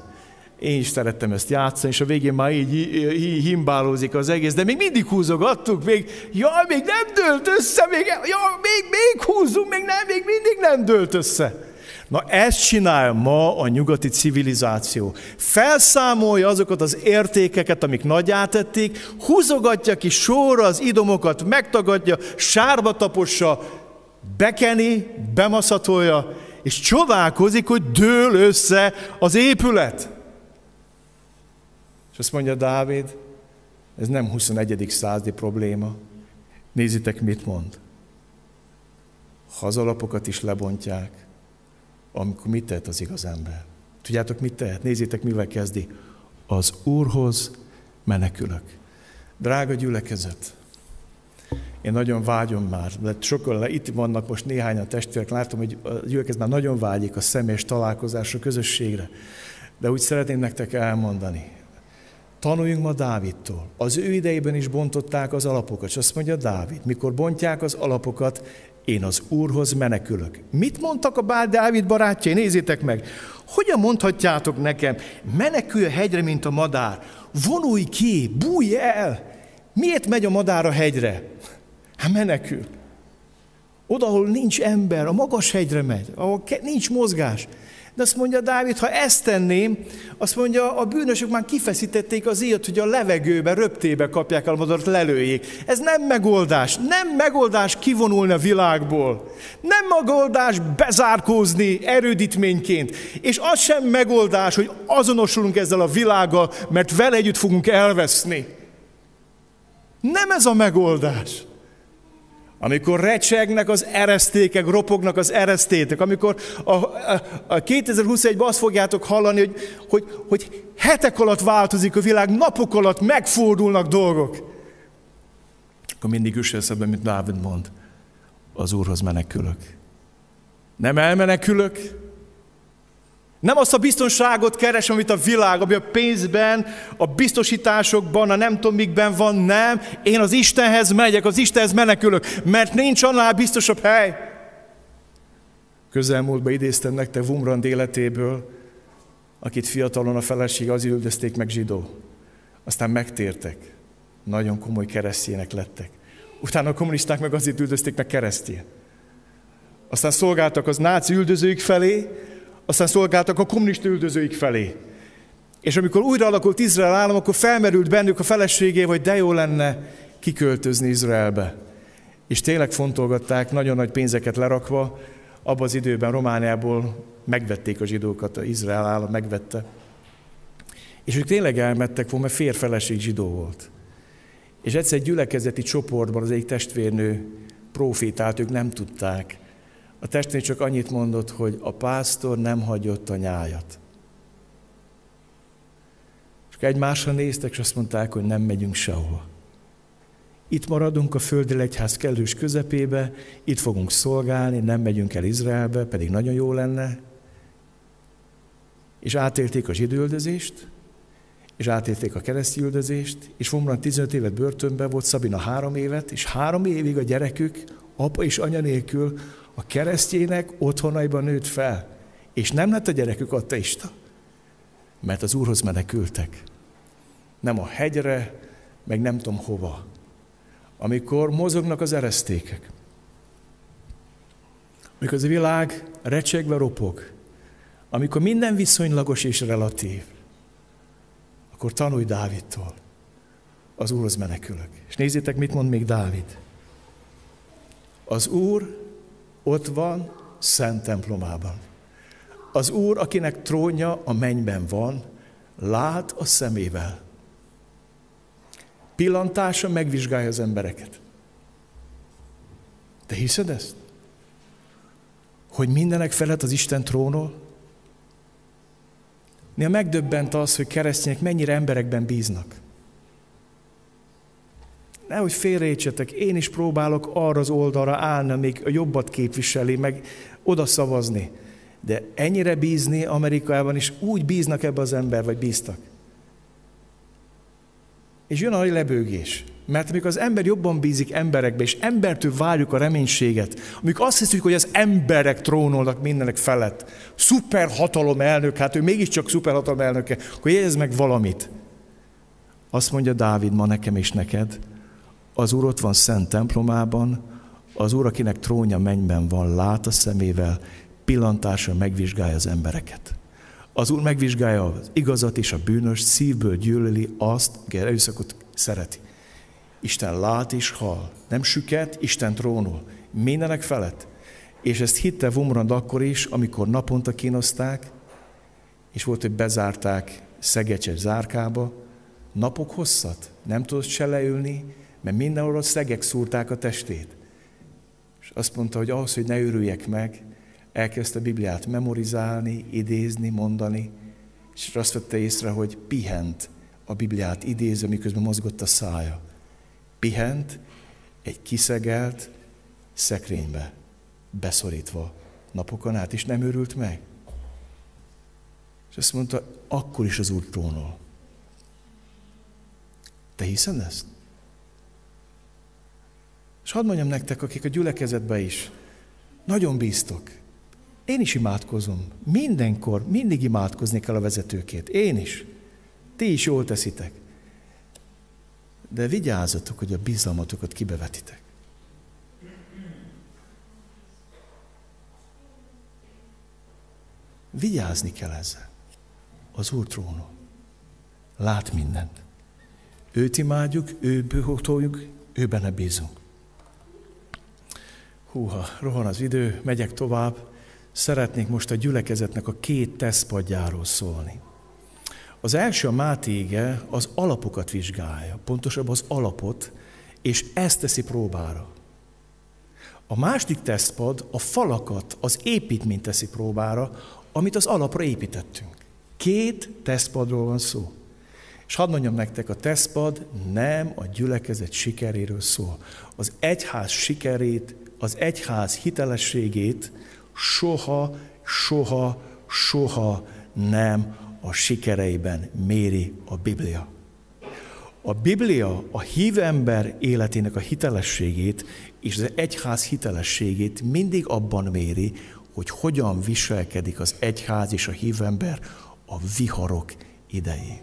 Én is szerettem ezt játszani, és a végén már így, így himbálózik az egész, de még mindig húzogattuk, még, jaj, még nem dőlt össze, még, jaj, még, még húzunk, még nem, még mindig nem dőlt össze. Na ezt csinál ma a nyugati civilizáció. Felszámolja azokat az értékeket, amik nagy átették, húzogatja ki sorra az idomokat, megtagadja, sárba tapossa, bekeni, bemaszatolja, és csodálkozik, hogy dől össze az épület. És azt mondja Dávid, ez nem 21. századi probléma. Nézzétek, mit mond. Ha az alapokat is lebontják, amikor mit tehet az igaz ember? Tudjátok, mit tehet? Nézzétek, mivel kezdi. Az Úrhoz menekülök. Drága gyülekezet, én nagyon vágyom már, de sokan itt vannak most néhány a testvérek, látom, hogy a gyülekezet már nagyon vágyik a személyes találkozásra, közösségre. De úgy szeretném nektek elmondani, tanuljunk ma Dávidtól. Az ő idejében is bontották az alapokat, és azt mondja Dávid, mikor bontják az alapokat, én az Úrhoz menekülök. Mit mondtak a Bál Dávid barátjai? Nézzétek meg! Hogyan mondhatjátok nekem, menekülj a hegyre, mint a madár, vonulj ki, bújj el! Miért megy a madár a hegyre? Hát menekül. Oda, ahol nincs ember, a magas hegyre megy, ahol nincs mozgás. De azt mondja Dávid, ha ezt tenném, azt mondja, a bűnösök már kifeszítették az élet, hogy a levegőbe, röptébe kapják el a madarat, lelőjék. Ez nem megoldás. Nem megoldás kivonulni a világból. Nem megoldás bezárkózni erődítményként. És az sem megoldás, hogy azonosulunk ezzel a világgal, mert vele együtt fogunk elveszni. Nem ez a megoldás. Amikor recsegnek az eresztékek, ropognak az eresztétek, amikor a, a, a 2021-ben azt fogjátok hallani, hogy, hogy, hogy hetek alatt változik a világ, napok alatt megfordulnak dolgok, akkor mindig üsse eszembe, mint Dávid mond, az Úrhoz menekülök. Nem elmenekülök, nem azt a biztonságot keres, amit a világ, ami a pénzben, a biztosításokban, a nem tudom mikben van, nem. Én az Istenhez megyek, az Istenhez menekülök, mert nincs annál biztosabb hely. Közelmúltban idéztem nektek Wumrand életéből, akit fiatalon a feleség az üldözték meg zsidó. Aztán megtértek. Nagyon komoly keresztjének lettek. Utána a kommunisták meg azért üldözték meg keresztjén. Aztán szolgáltak az náci üldözőik felé, aztán szolgáltak a kommunista üldözőik felé. És amikor újra alakult Izrael állam, akkor felmerült bennük a feleségé, hogy de jó lenne kiköltözni Izraelbe. És tényleg fontolgatták, nagyon nagy pénzeket lerakva, abban az időben Romániából megvették a zsidókat, az Izrael állam megvette. És ők tényleg elmettek volna, mert férfeleség zsidó volt. És egyszer egy gyülekezeti csoportban az egyik testvérnő profétált, ők nem tudták. A testvér csak annyit mondott, hogy a pásztor nem hagyott a nyájat. És egymásra néztek, és azt mondták, hogy nem megyünk sehova. Itt maradunk a földi legyház kellős közepébe, itt fogunk szolgálni, nem megyünk el Izraelbe, pedig nagyon jó lenne. És átélték a zsidőldözést, és átélték a keresztüldözést, és Fomran 15 évet börtönben volt, Szabina három évet, és három évig a gyerekük apa és anya nélkül a keresztjének otthonaiban nőtt fel. És nem lett a gyerekük ateista, mert az Úrhoz menekültek. Nem a hegyre, meg nem tudom hova. Amikor mozognak az eresztékek, amikor az a világ recsegve ropog, amikor minden viszonylagos és relatív, akkor tanulj Dávidtól. Az Úrhoz menekülök. És nézzétek, mit mond még Dávid. Az Úr ott van szent templomában. Az Úr, akinek trónja a mennyben van, lát a szemével. Pillantása megvizsgálja az embereket. Te hiszed ezt? Hogy mindenek felett az Isten trónol? Néha megdöbbent az, hogy keresztények mennyire emberekben bíznak. Nehogy félrejtsetek, én is próbálok arra az oldalra állni, még a jobbat képviseli, meg oda szavazni. De ennyire bízni Amerikában is úgy bíznak ebbe az ember, vagy bíztak. És jön a lebőgés. Mert amikor az ember jobban bízik emberekbe, és embertől várjuk a reménységet, amikor azt hiszük, hogy az emberek trónolnak mindenek felett, szuperhatalom elnök, hát ő mégiscsak szuperhatalom elnöke, akkor jegyez meg valamit. Azt mondja Dávid ma nekem és neked, az Úr ott van szent templomában, az Úr, akinek trónja mennyben van, lát a szemével, pillantásra megvizsgálja az embereket. Az Úr megvizsgálja az igazat és a bűnös, szívből gyűlöli azt, aki erőszakot szereti. Isten lát és hal, nem süket, Isten trónul, mindenek felett. És ezt hitte Vumrand akkor is, amikor naponta kínozták, és volt, hogy bezárták Szegecses zárkába, napok hosszat, nem tudott se leülni, mert mindenhol a szegek szúrták a testét. És azt mondta, hogy ahhoz, hogy ne őrüljek meg, elkezdte a Bibliát memorizálni, idézni, mondani, és azt vette észre, hogy pihent a Bibliát idézve, miközben mozgott a szája. Pihent egy kiszegelt szekrénybe, beszorítva napokon át, és nem őrült meg. És azt mondta, akkor is az Úr trónol. Te hiszed ezt? És hadd mondjam nektek, akik a gyülekezetbe is, nagyon bíztok. Én is imádkozom. Mindenkor, mindig imádkozni kell a vezetőkét. Én is. Ti is jól teszitek. De vigyázzatok, hogy a bizalmatokat kibevetitek. Vigyázni kell ezzel. Az Úr trónon. Lát mindent. Őt imádjuk, ő bőhotoljuk, ő benne bízunk. Húha, rohan az idő, megyek tovább. Szeretnék most a gyülekezetnek a két tesztpadjáról szólni. Az első a Mátége az alapokat vizsgálja, pontosabban az alapot, és ezt teszi próbára. A második tesztpad a falakat, az építményt teszi próbára, amit az alapra építettünk. Két tesztpadról van szó. És hadd mondjam nektek, a tesztpad nem a gyülekezet sikeréről szól. Az egyház sikerét az egyház hitelességét soha, soha, soha nem a sikereiben méri a Biblia. A Biblia a hív ember életének a hitelességét és az egyház hitelességét mindig abban méri, hogy hogyan viselkedik az egyház és a hívember a viharok idején.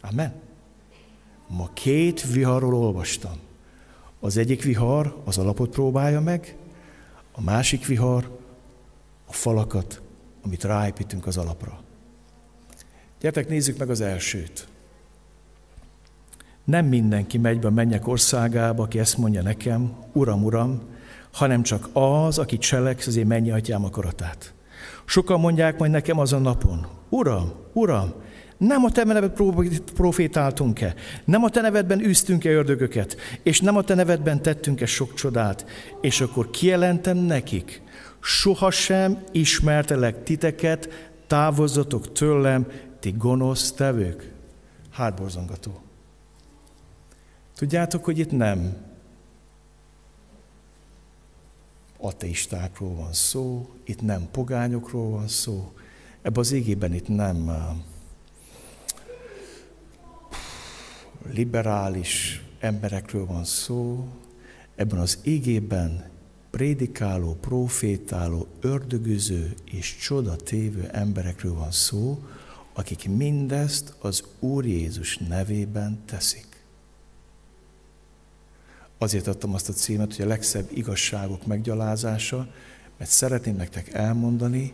Amen. Ma két viharról olvastam. Az egyik vihar az alapot próbálja meg, a másik vihar a falakat, amit ráépítünk az alapra. Gyertek, nézzük meg az elsőt. Nem mindenki megy be a mennyek országába, aki ezt mondja nekem, Uram, Uram, hanem csak az, aki cseleksz az én mennyi atyám akaratát. Sokan mondják majd nekem azon napon, Uram, Uram, nem a te nevedben profétáltunk-e? Nem a te nevedben űztünk-e ördögöket? És nem a te nevedben tettünk-e sok csodát? És akkor kijelentem nekik, sohasem ismertelek titeket, távozzatok tőlem, ti gonosz tevők. Hátborzongató. Tudjátok, hogy itt nem ateistákról van szó, itt nem pogányokról van szó, ebben az égében itt nem liberális emberekről van szó, ebben az égében prédikáló, profétáló, ördögüző és csodatévő emberekről van szó, akik mindezt az Úr Jézus nevében teszik. Azért adtam azt a címet, hogy a legszebb igazságok meggyalázása, mert szeretném nektek elmondani,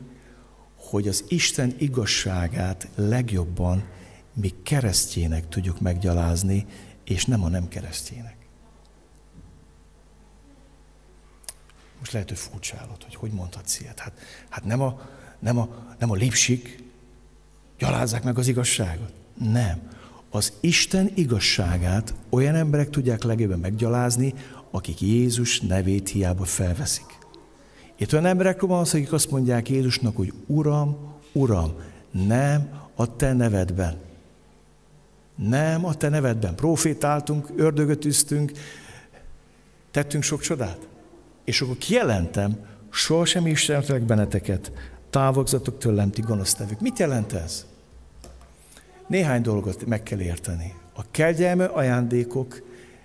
hogy az Isten igazságát legjobban mi keresztjének tudjuk meggyalázni, és nem a nem keresztjének. Most lehet, hogy furcsálod, hogy hogy mondhatsz ilyet. Hát, hát nem, a, nem, a, nem a lipsik gyalázzák meg az igazságot. Nem. Az Isten igazságát olyan emberek tudják legjobban meggyalázni, akik Jézus nevét hiába felveszik. Itt olyan emberekről van akik azt mondják Jézusnak, hogy Uram, Uram, nem a te nevedben. Nem a te nevedben. Profétáltunk, ördögöt üztünk, tettünk sok csodát. És akkor kijelentem, sohasem ismertelek benneteket, távogzatok tőlem, ti gonosz nevük. Mit jelent ez? Néhány dolgot meg kell érteni. A kegyelme ajándékok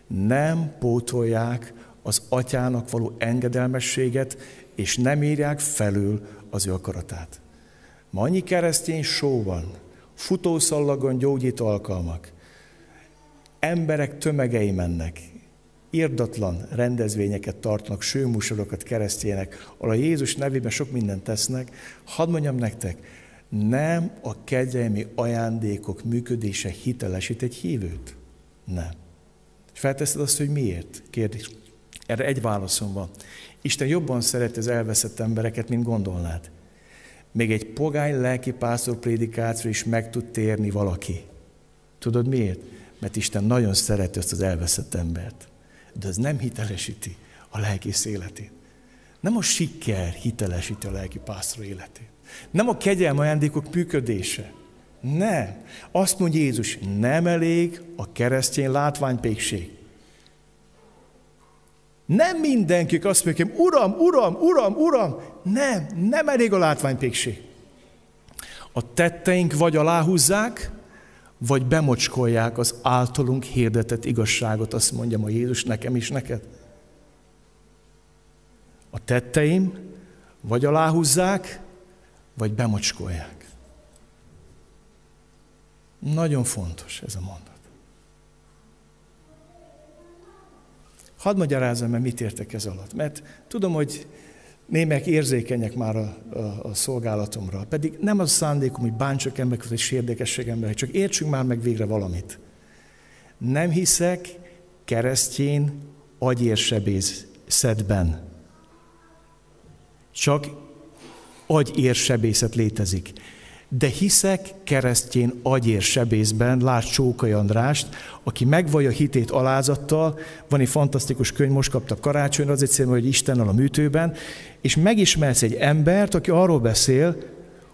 nem pótolják az atyának való engedelmességet, és nem írják felül az ő akaratát. Ma annyi keresztény só van, futószallagon gyógyít alkalmak, emberek tömegei mennek, irdatlan rendezvényeket tartnak, sőmusorokat keresztjének, ahol a Jézus nevében sok mindent tesznek. Hadd mondjam nektek, nem a kegyelmi ajándékok működése hitelesít egy hívőt? Nem. És felteszed azt, hogy miért? Kérdés. Erre egy válaszom van. Isten jobban szeret az elveszett embereket, mint gondolnád. Még egy pogány lelki pásztor prédikációra is meg tud térni valaki. Tudod miért? Mert Isten nagyon szereti azt az elveszett embert. De az nem hitelesíti a lelki életét. Nem a siker hitelesíti a lelki pásztor életét. Nem a kegyelm ajándékok működése. Nem. Azt mondja Jézus, nem elég a keresztény látványpékség. Nem mindenki azt mondja, Uram, Uram, Uram, Uram. Nem, nem elég a látványpékség. A tetteink vagy aláhúzzák, vagy bemocskolják az általunk hirdetett igazságot, azt mondja a Jézus nekem is neked. A tetteim vagy aláhúzzák, vagy bemocskolják. Nagyon fontos ez a mondat. Hadd magyarázzam mert mit értek ez alatt, mert tudom, hogy némek érzékenyek már a, a, a szolgálatomra, pedig nem az szándékom, hogy bántsak embereket, vagy sérdekesség emberek, csak értsünk már meg végre valamit. Nem hiszek keresztjén agyérsebészetben. Csak agyérsebészet létezik. De hiszek keresztjén agyérsebészben, lásd Csókai Andrást, aki megvallja hitét alázattal, van egy fantasztikus könyv, most kapta karácsonyra, az egyszerűen, hogy Istennel a műtőben, és megismersz egy embert, aki arról beszél,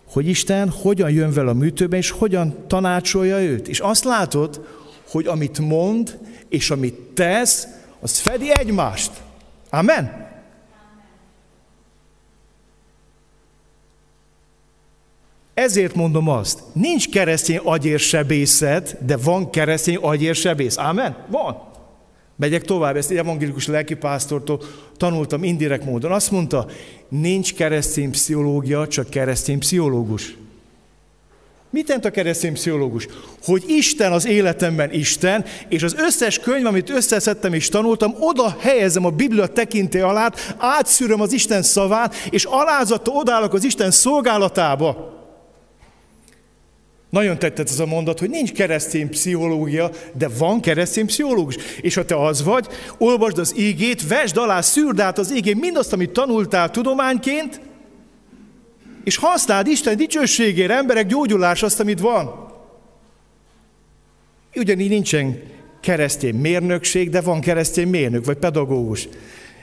hogy Isten hogyan jön vele a műtőben, és hogyan tanácsolja őt. És azt látod, hogy amit mond, és amit tesz, az fedi egymást. Amen? Ezért mondom azt, nincs keresztény agyérsebészet, de van keresztény agyérsebész. Ámen? Van. Megyek tovább, ezt egy evangélikus lelkipásztortól tanultam indirekt módon. Azt mondta, nincs keresztény pszichológia, csak keresztény pszichológus. Mit jelent a keresztény pszichológus? Hogy Isten az életemben Isten, és az összes könyv, amit összeszedtem és tanultam, oda helyezem a Biblia tekinté alá, átszűröm az Isten szavát, és alázattal odállok az Isten szolgálatába. Nagyon tetszett ez a mondat, hogy nincs keresztény pszichológia, de van keresztény pszichológus. És ha te az vagy, olvasd az ígét, vesd alá, szűrd át az ígén mindazt, amit tanultál tudományként, és használd Isten dicsőségére, emberek gyógyulás azt, amit van. Ugyanígy nincsen keresztény mérnökség, de van keresztény mérnök, vagy pedagógus.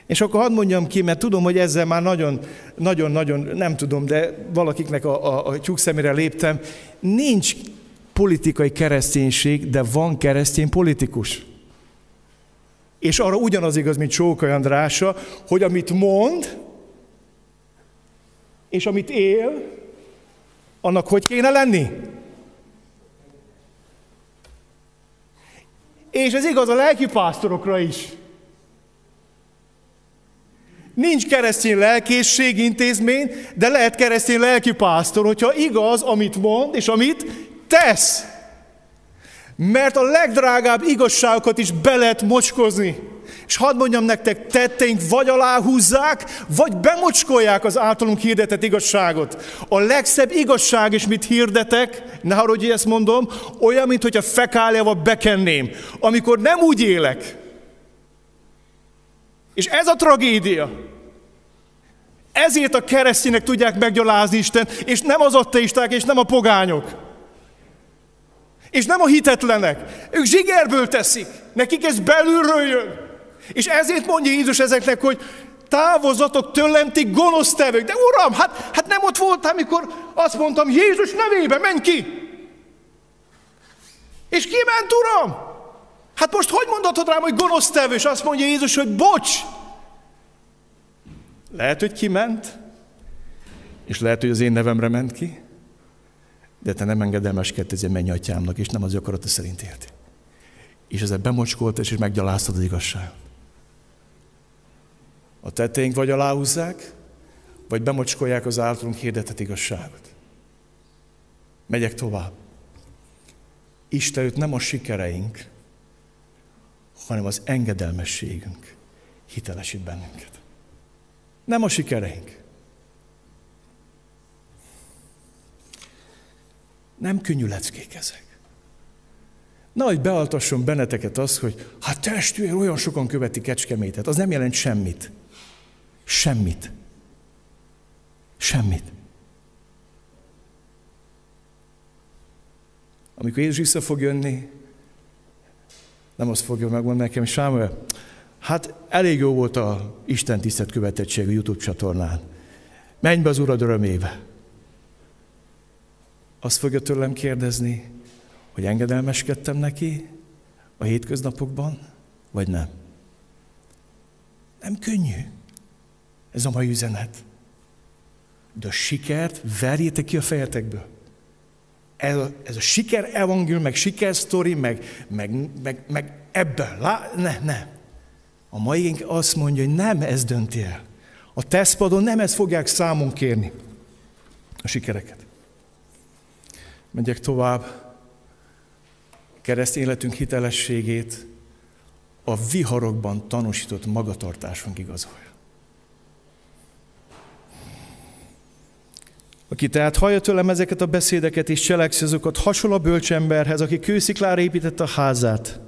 És akkor hadd mondjam ki, mert tudom, hogy ezzel már nagyon, nagyon, nagyon, nem tudom, de valakiknek a, a, a tyúk szemére léptem. Nincs politikai kereszténység, de van keresztény politikus. És arra ugyanaz igaz, mint Csókai Andrása, hogy amit mond, és amit él, annak hogy kéne lenni? És ez igaz a lelkipásztorokra is. Nincs keresztény lelkészség intézmény, de lehet keresztény lelkipásztor, hogyha igaz, amit mond, és amit tesz. Mert a legdrágább igazságokat is be lehet mocskozni. És hadd mondjam nektek, tetteink vagy aláhúzzák, vagy bemocskolják az általunk hirdetett igazságot. A legszebb igazság is, mit hirdetek, ne hogy ezt mondom, olyan, mint hogyha fekáliával bekenném. Amikor nem úgy élek, és ez a tragédia. Ezért a keresztények tudják meggyalázni Isten, és nem az ateisták, és nem a pogányok. És nem a hitetlenek. Ők zsigerből teszik. Nekik ez belülről jön. És ezért mondja Jézus ezeknek, hogy távozatok tőlem, ti gonosz tevők. De uram, hát, hát nem ott voltál, amikor azt mondtam, Jézus nevében, menj ki! És ki ment, uram? Hát most hogy mondhatod rám, hogy gonosz tevő? És azt mondja Jézus, hogy bocs! Lehet, hogy kiment, és lehet, hogy az én nevemre ment ki, de te nem engedelmeskedtél menj atyámnak, és nem az akarata szerint éltél. És ezzel bemocskolt, és meggyaláztad az igazságot. A tetteink vagy aláhúzzák, vagy bemocskolják az általunk hirdetett igazságot. Megyek tovább. Isten őt nem a sikereink, hanem az engedelmességünk hitelesít bennünket. Nem a sikereink. Nem könnyű leckék ezek. Na, hogy bealtasson benneteket az, hogy hát testvér, olyan sokan követi Kecskemétet, az nem jelent semmit. Semmit. Semmit. Amikor Jézus vissza fog jönni, nem azt fogja megmondani nekem, Sámuel, hát elég jó volt a Isten tisztelt követettség a YouTube csatornán. Menj be az Urad örömébe. Azt fogja tőlem kérdezni, hogy engedelmeskedtem neki a hétköznapokban, vagy nem. Nem könnyű. Ez a mai üzenet. De a sikert verjétek ki a fejetekből. Ez a, ez a siker evangélium, meg siker sztori, meg, meg, meg, meg ebből. Lá, ne, ne. A mai azt mondja, hogy nem ez dönti el. A tesztpadon nem ezt fogják számon kérni. A sikereket. Megyek tovább. Kereszt életünk hitelességét a viharokban tanúsított magatartásunk igazolja. Aki tehát hallja tőlem ezeket a beszédeket és cselekszi azokat, hasonló a bölcsemberhez, aki kősziklára építette a házát,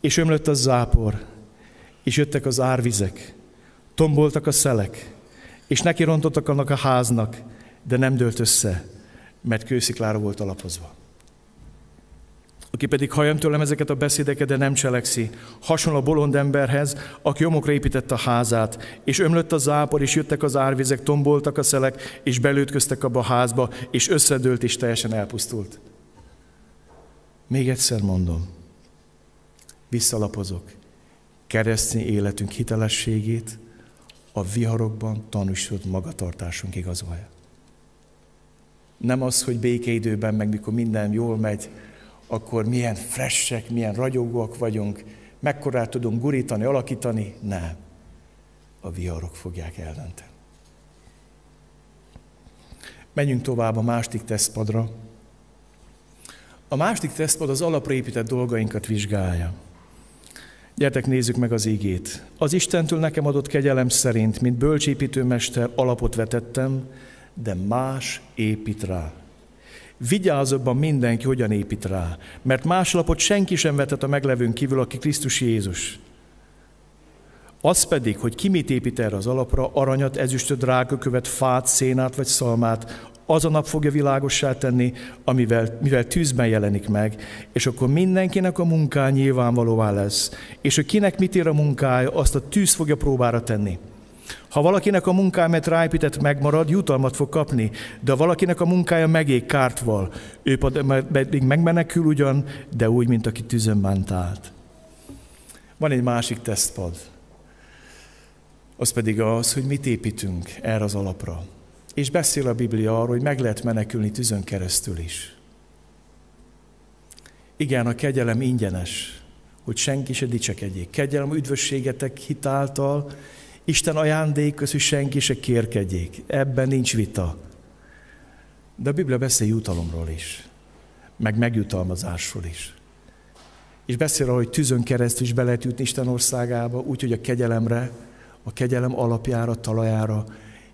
és ömlött a zápor, és jöttek az árvizek, tomboltak a szelek, és neki rontottak annak a háznak, de nem dőlt össze, mert kősziklára volt alapozva. Aki pedig hallja tőlem ezeket a beszédeket, de nem cselekszi, hasonló a bolond emberhez, aki omokra építette a házát, és ömlött a zápor, és jöttek az árvizek, tomboltak a szelek, és belőtköztek abba a házba, és összedőlt, és teljesen elpusztult. Még egyszer mondom, visszalapozok, keresztény életünk hitelességét a viharokban tanúsult magatartásunk igazolja. Nem az, hogy békeidőben, meg mikor minden jól megy, akkor milyen fressek, milyen ragyogóak vagyunk, mekkorát tudunk gurítani, alakítani. Nem. A viharok fogják eldönteni. Menjünk tovább a másik tesztpadra. A másik tesztpad az alapra épített dolgainkat vizsgálja. Gyertek, nézzük meg az ígét. Az Istentől nekem adott kegyelem szerint, mint bölcsépítőmester alapot vetettem, de más épít rá. Vigyázzabban mindenki, hogyan épít rá, mert más lapot senki sem vetett a meglevőn kívül, aki Krisztus Jézus. Az pedig, hogy ki mit épít erre az alapra, aranyat, ezüstöt, drágakövet, fát, szénát vagy szalmát, az a nap fogja világossá tenni, amivel, mivel tűzben jelenik meg, és akkor mindenkinek a munkája nyilvánvalóvá lesz. És hogy kinek mit ér a munkája, azt a tűz fogja próbára tenni. Ha valakinek a munkája, mert ráépített megmarad, jutalmat fog kapni, de valakinek a munkája megég kárt val, ő pedig megmenekül ugyan, de úgy, mint aki tűzön bánt. Van egy másik tesztpad. Az pedig az, hogy mit építünk erre az alapra. És beszél a Biblia arról, hogy meg lehet menekülni tűzön keresztül is. Igen, a kegyelem ingyenes, hogy senki se dicsekedjék. Kegyelem üdvösségetek hitáltal, Isten ajándék hogy senki se kérkedjék. Ebben nincs vita. De a Biblia beszél jutalomról is, meg megjutalmazásról is. És beszél hogy tűzön keresztül is be lehet jutni Isten országába, úgyhogy a kegyelemre, a kegyelem alapjára, talajára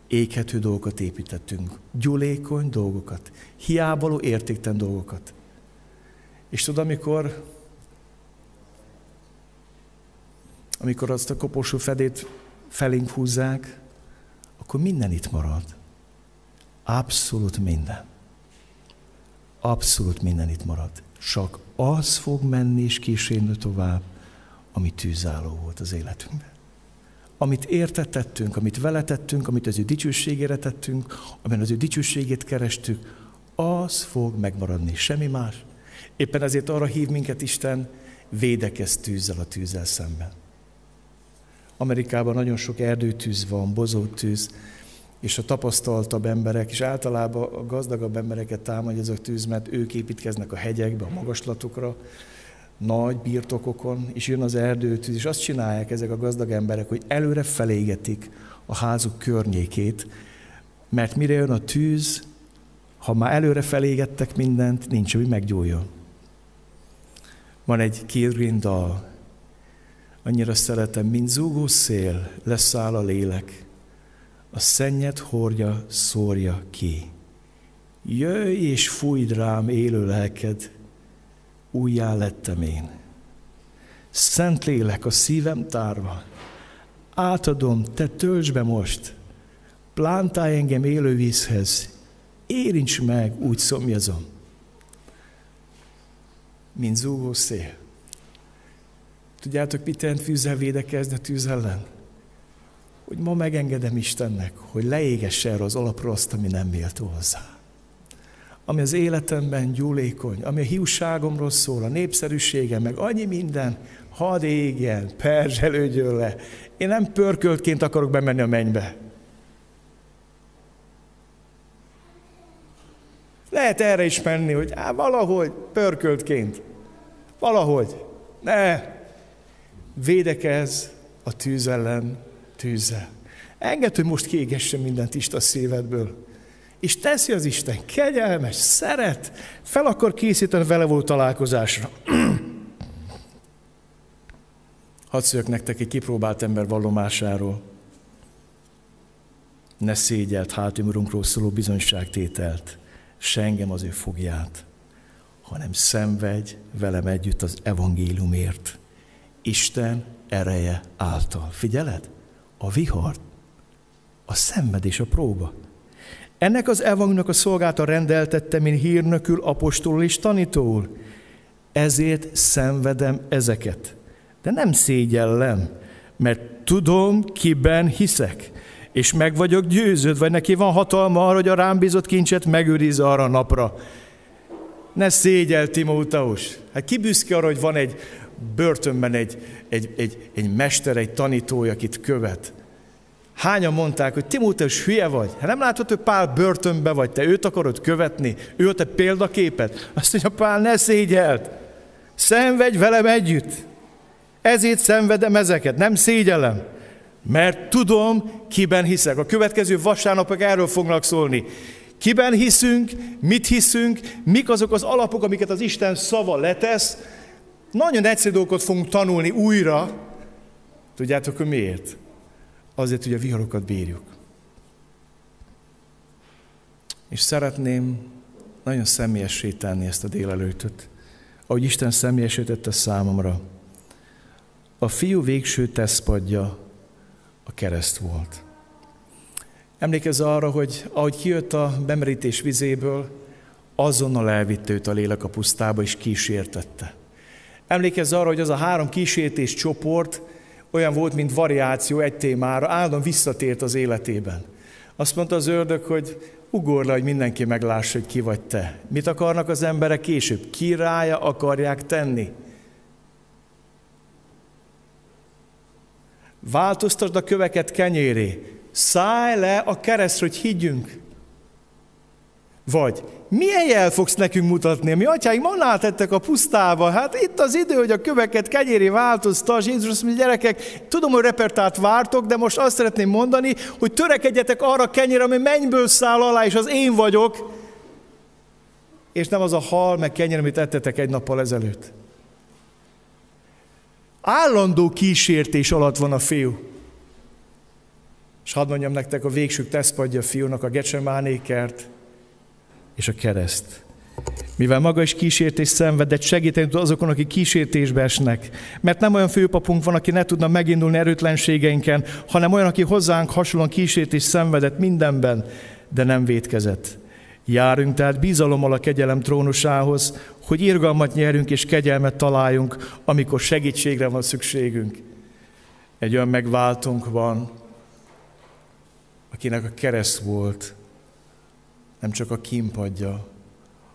éghető dolgokat építettünk. Gyulékony dolgokat, hiábaló értéktelen dolgokat. És tudod, amikor, amikor azt a koposú fedét felénk húzzák, akkor minden itt marad. Abszolút minden. Abszolút minden itt marad. Csak az fog menni és kísérni tovább, ami tűzálló volt az életünkben. Amit értetettünk, amit vele tettünk, amit az ő dicsőségére tettünk, amin az ő dicsőségét kerestük, az fog megmaradni, semmi más. Éppen ezért arra hív minket Isten, védekez tűzzel a tűzzel szemben. Amerikában nagyon sok erdőtűz van, bozótűz, és a tapasztaltabb emberek, és általában a gazdagabb embereket támadja ez a tűz, mert ők építkeznek a hegyekbe, a magaslatokra, nagy birtokokon, és jön az erdőtűz, és azt csinálják ezek a gazdag emberek, hogy előre felégetik a házuk környékét, mert mire jön a tűz, ha már előre felégettek mindent, nincs, ami meggyújjon. Van egy Keith dal, Annyira szeretem, mint zúgó szél, leszáll a lélek, a szennyet hordja, szórja ki. Jöjj és fújd rám élő lelked, újjá lettem én. Szent lélek a szívem tárva, átadom, te töltsd be most, plántálj engem élő vízhez, érints meg, úgy szomjazom, mint zúgó szél. Tudjátok, mit jelent fűzzel védekezni a tűz ellen? Hogy ma megengedem Istennek, hogy leégesse erre az alapról azt, ami nem méltó hozzá. Ami az életemben gyúlékony, ami a hiúságomról szól, a népszerűségem, meg annyi minden, hadd égjen, perzselődjön le. Én nem pörköltként akarok bemenni a mennybe. Lehet erre is menni, hogy á, valahogy pörköltként. Valahogy. Ne, Védekez a tűz ellen tűzzel. Engedd, hogy most kiégesse mindent Isten szívedből. És teszi az Isten kegyelmes, szeret, fel akar készíteni vele volt találkozásra. Hadd szóljak nektek egy kipróbált ember vallomásáról. Ne szégyelt hátimurunkról szóló bizonyságtételt, se engem az ő fogját, hanem szenvedj velem együtt az evangéliumért Isten ereje által. Figyeled? A vihar, a szenvedés, a próba. Ennek az evangnak a szolgálta rendeltette, mint hírnökül, apostolul és tanítóul. Ezért szenvedem ezeket. De nem szégyellem, mert tudom, kiben hiszek. És meg vagyok győződve, neki van hatalma arra, hogy a rám bízott kincset megőrizze arra a napra. Ne szégyel, Timóteus. Hát ki büszke arra, hogy van egy börtönben egy, egy, egy, egy mester, egy tanítója, akit követ. Hányan mondták, hogy Timóteus hülye vagy? Hát nem látod, hogy Pál börtönbe vagy, te őt akarod követni, ő a te példaképet? Azt mondja, Pál, ne szégyelt, szenvedj velem együtt. Ezért szenvedem ezeket, nem szégyellem. Mert tudom, kiben hiszek. A következő vasárnapok erről fognak szólni. Kiben hiszünk, mit hiszünk, mik azok az alapok, amiket az Isten szava letesz, nagyon egyszerű dolgokat fogunk tanulni újra. Tudjátok, hogy miért? Azért, hogy a viharokat bírjuk. És szeretném nagyon személyessé tenni ezt a délelőtöt, ahogy Isten személyesítette számomra. A fiú végső teszpadja a kereszt volt. Emlékezz arra, hogy ahogy kijött a bemerítés vizéből, azonnal elvitte őt a lélek a pusztába, és kísértette. Emlékezz arra, hogy az a három kísértés csoport olyan volt, mint variáció egy témára, állandóan visszatért az életében. Azt mondta az ördög, hogy ugorj le, hogy mindenki meglássa, hogy ki vagy te. Mit akarnak az emberek később? Kirája akarják tenni. Változtasd a köveket kenyéré. Szállj le a keresztre, hogy higgyünk. Vagy milyen jel fogsz nekünk mutatni? Mi atyáink manát tettek a pusztába. Hát itt az idő, hogy a köveket kenyéri változtas. Jézus azt mondja, gyerekek, tudom, hogy repertát vártok, de most azt szeretném mondani, hogy törekedjetek arra kenyér, ami mennyből száll alá, és az én vagyok, és nem az a hal, meg kenyér, amit ettetek egy nappal ezelőtt. Állandó kísértés alatt van a fiú. És hadd mondjam nektek, a végső tesztpadja a fiúnak a Gecsemánékert, és a kereszt. Mivel maga is kísértés szenvedett, segíteni tud azokon, akik kísértésbe esnek. Mert nem olyan főpapunk van, aki ne tudna megindulni erőtlenségeinken, hanem olyan, aki hozzánk hasonlóan kísértés szenvedett mindenben, de nem vétkezett. Járunk tehát bizalommal a kegyelem trónusához, hogy irgalmat nyerünk és kegyelmet találjunk, amikor segítségre van szükségünk. Egy olyan megváltunk van, akinek a kereszt volt, nem csak a kínpadja,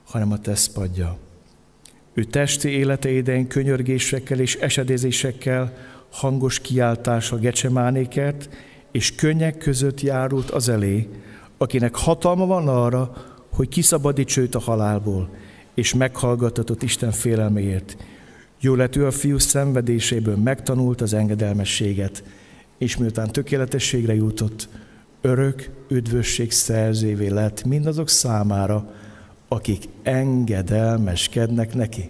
hanem a tesztpadja. Ő testi élete idején könyörgésekkel és esedézésekkel, hangos kiáltása gecsemánékert, és könnyek között járult az elé, akinek hatalma van arra, hogy kiszabadíts őt a halálból, és meghallgatatott Isten félelméért. Jó lett ő a fiú szenvedéséből megtanult az engedelmességet, és miután tökéletességre jutott, örök üdvösség szerzévé lett mindazok számára, akik engedelmeskednek neki.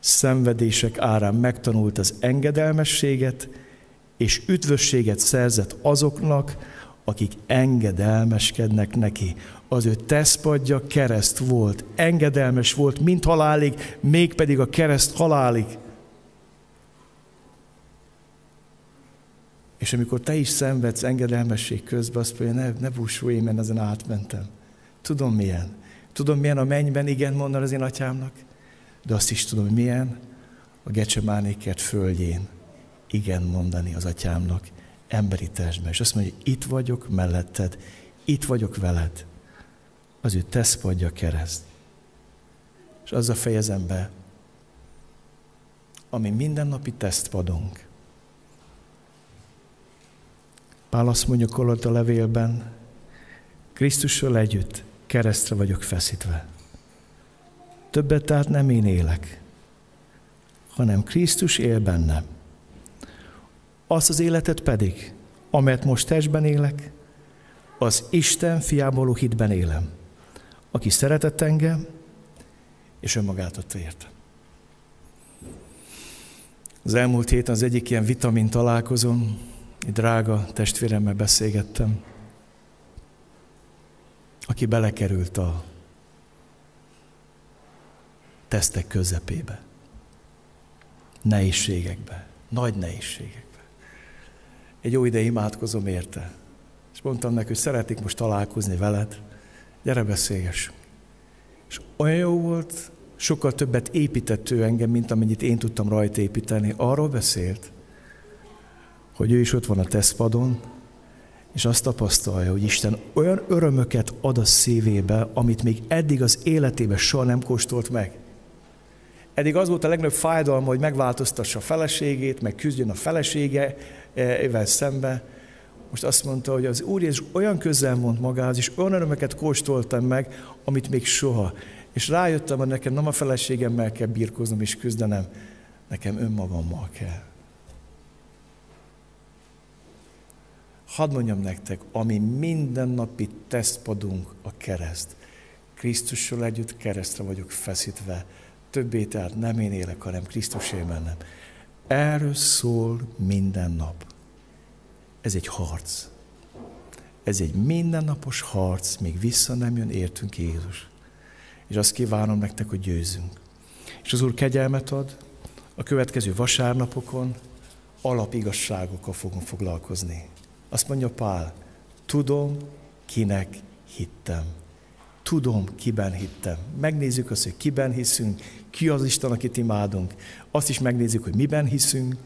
Szenvedések árán megtanult az engedelmességet, és üdvösséget szerzett azoknak, akik engedelmeskednek neki. Az ő teszpadja kereszt volt, engedelmes volt, mint halálig, mégpedig a kereszt halálig. És amikor te is szenvedsz engedelmesség közben, azt mondja, ne, ne búsulj, mert ezen átmentem. Tudom milyen. Tudom milyen a mennyben igen mondani az én atyámnak, de azt is tudom, milyen a Gecsemánékert földjén igen mondani az atyámnak emberi testben. És azt mondja, hogy itt vagyok melletted, itt vagyok veled. Az ő teszpadja kereszt. És azzal fejezem be, ami mindennapi tesztpadunk, Pál azt mondja Kolott a levélben, Krisztussal együtt keresztre vagyok feszítve. Többet tehát nem én élek, hanem Krisztus él bennem. Azt az életet pedig, amelyet most testben élek, az Isten fiából hitben élem, aki szeretett engem, és önmagát adta érte. Az elmúlt héten az egyik ilyen vitamin találkozón egy drága testvéremmel beszélgettem, aki belekerült a tesztek közepébe, nehézségekbe, nagy nehézségekbe. Egy jó ide imádkozom érte, és mondtam neki, hogy szeretnék most találkozni veled, gyere beszélgessünk. És olyan jó volt, sokkal többet épített ő engem, mint amennyit én tudtam rajta építeni. Arról beszélt, hogy ő is ott van a tesztpadon, és azt tapasztalja, hogy Isten olyan örömöket ad a szívébe, amit még eddig az életében soha nem kóstolt meg. Eddig az volt a legnagyobb fájdalma, hogy megváltoztassa a feleségét, meg küzdjön a feleségevel szembe. Most azt mondta, hogy az Úr Jézus olyan közel mond magához, és olyan örömöket kóstoltam meg, amit még soha. És rájöttem, hogy nekem nem a feleségemmel kell birkoznom és küzdenem, nekem önmagammal kell. Hadd mondjam nektek, ami mindennapi tesztpadunk a kereszt. Krisztussal együtt keresztre vagyok feszítve. Többé tehát nem én élek, hanem Krisztus él bennem. Erről szól minden nap. Ez egy harc. Ez egy mindennapos harc, még vissza nem jön értünk Jézus. És azt kívánom nektek, hogy győzzünk. És az Úr kegyelmet ad, a következő vasárnapokon alapigasságokkal fogunk foglalkozni. Azt mondja Pál, tudom, kinek hittem. Tudom, kiben hittem. Megnézzük azt, hogy kiben hiszünk, ki az Isten, akit imádunk. Azt is megnézzük, hogy miben hiszünk,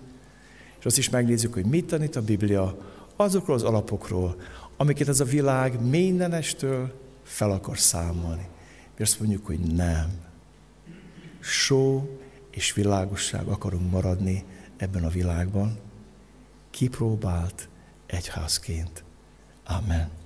és azt is megnézzük, hogy mit tanít a Biblia azokról az alapokról, amiket ez a világ mindenestől fel akar számolni. Mi azt mondjuk, hogy nem. Só és világosság akarunk maradni ebben a világban. Kipróbált egyházként. Amen.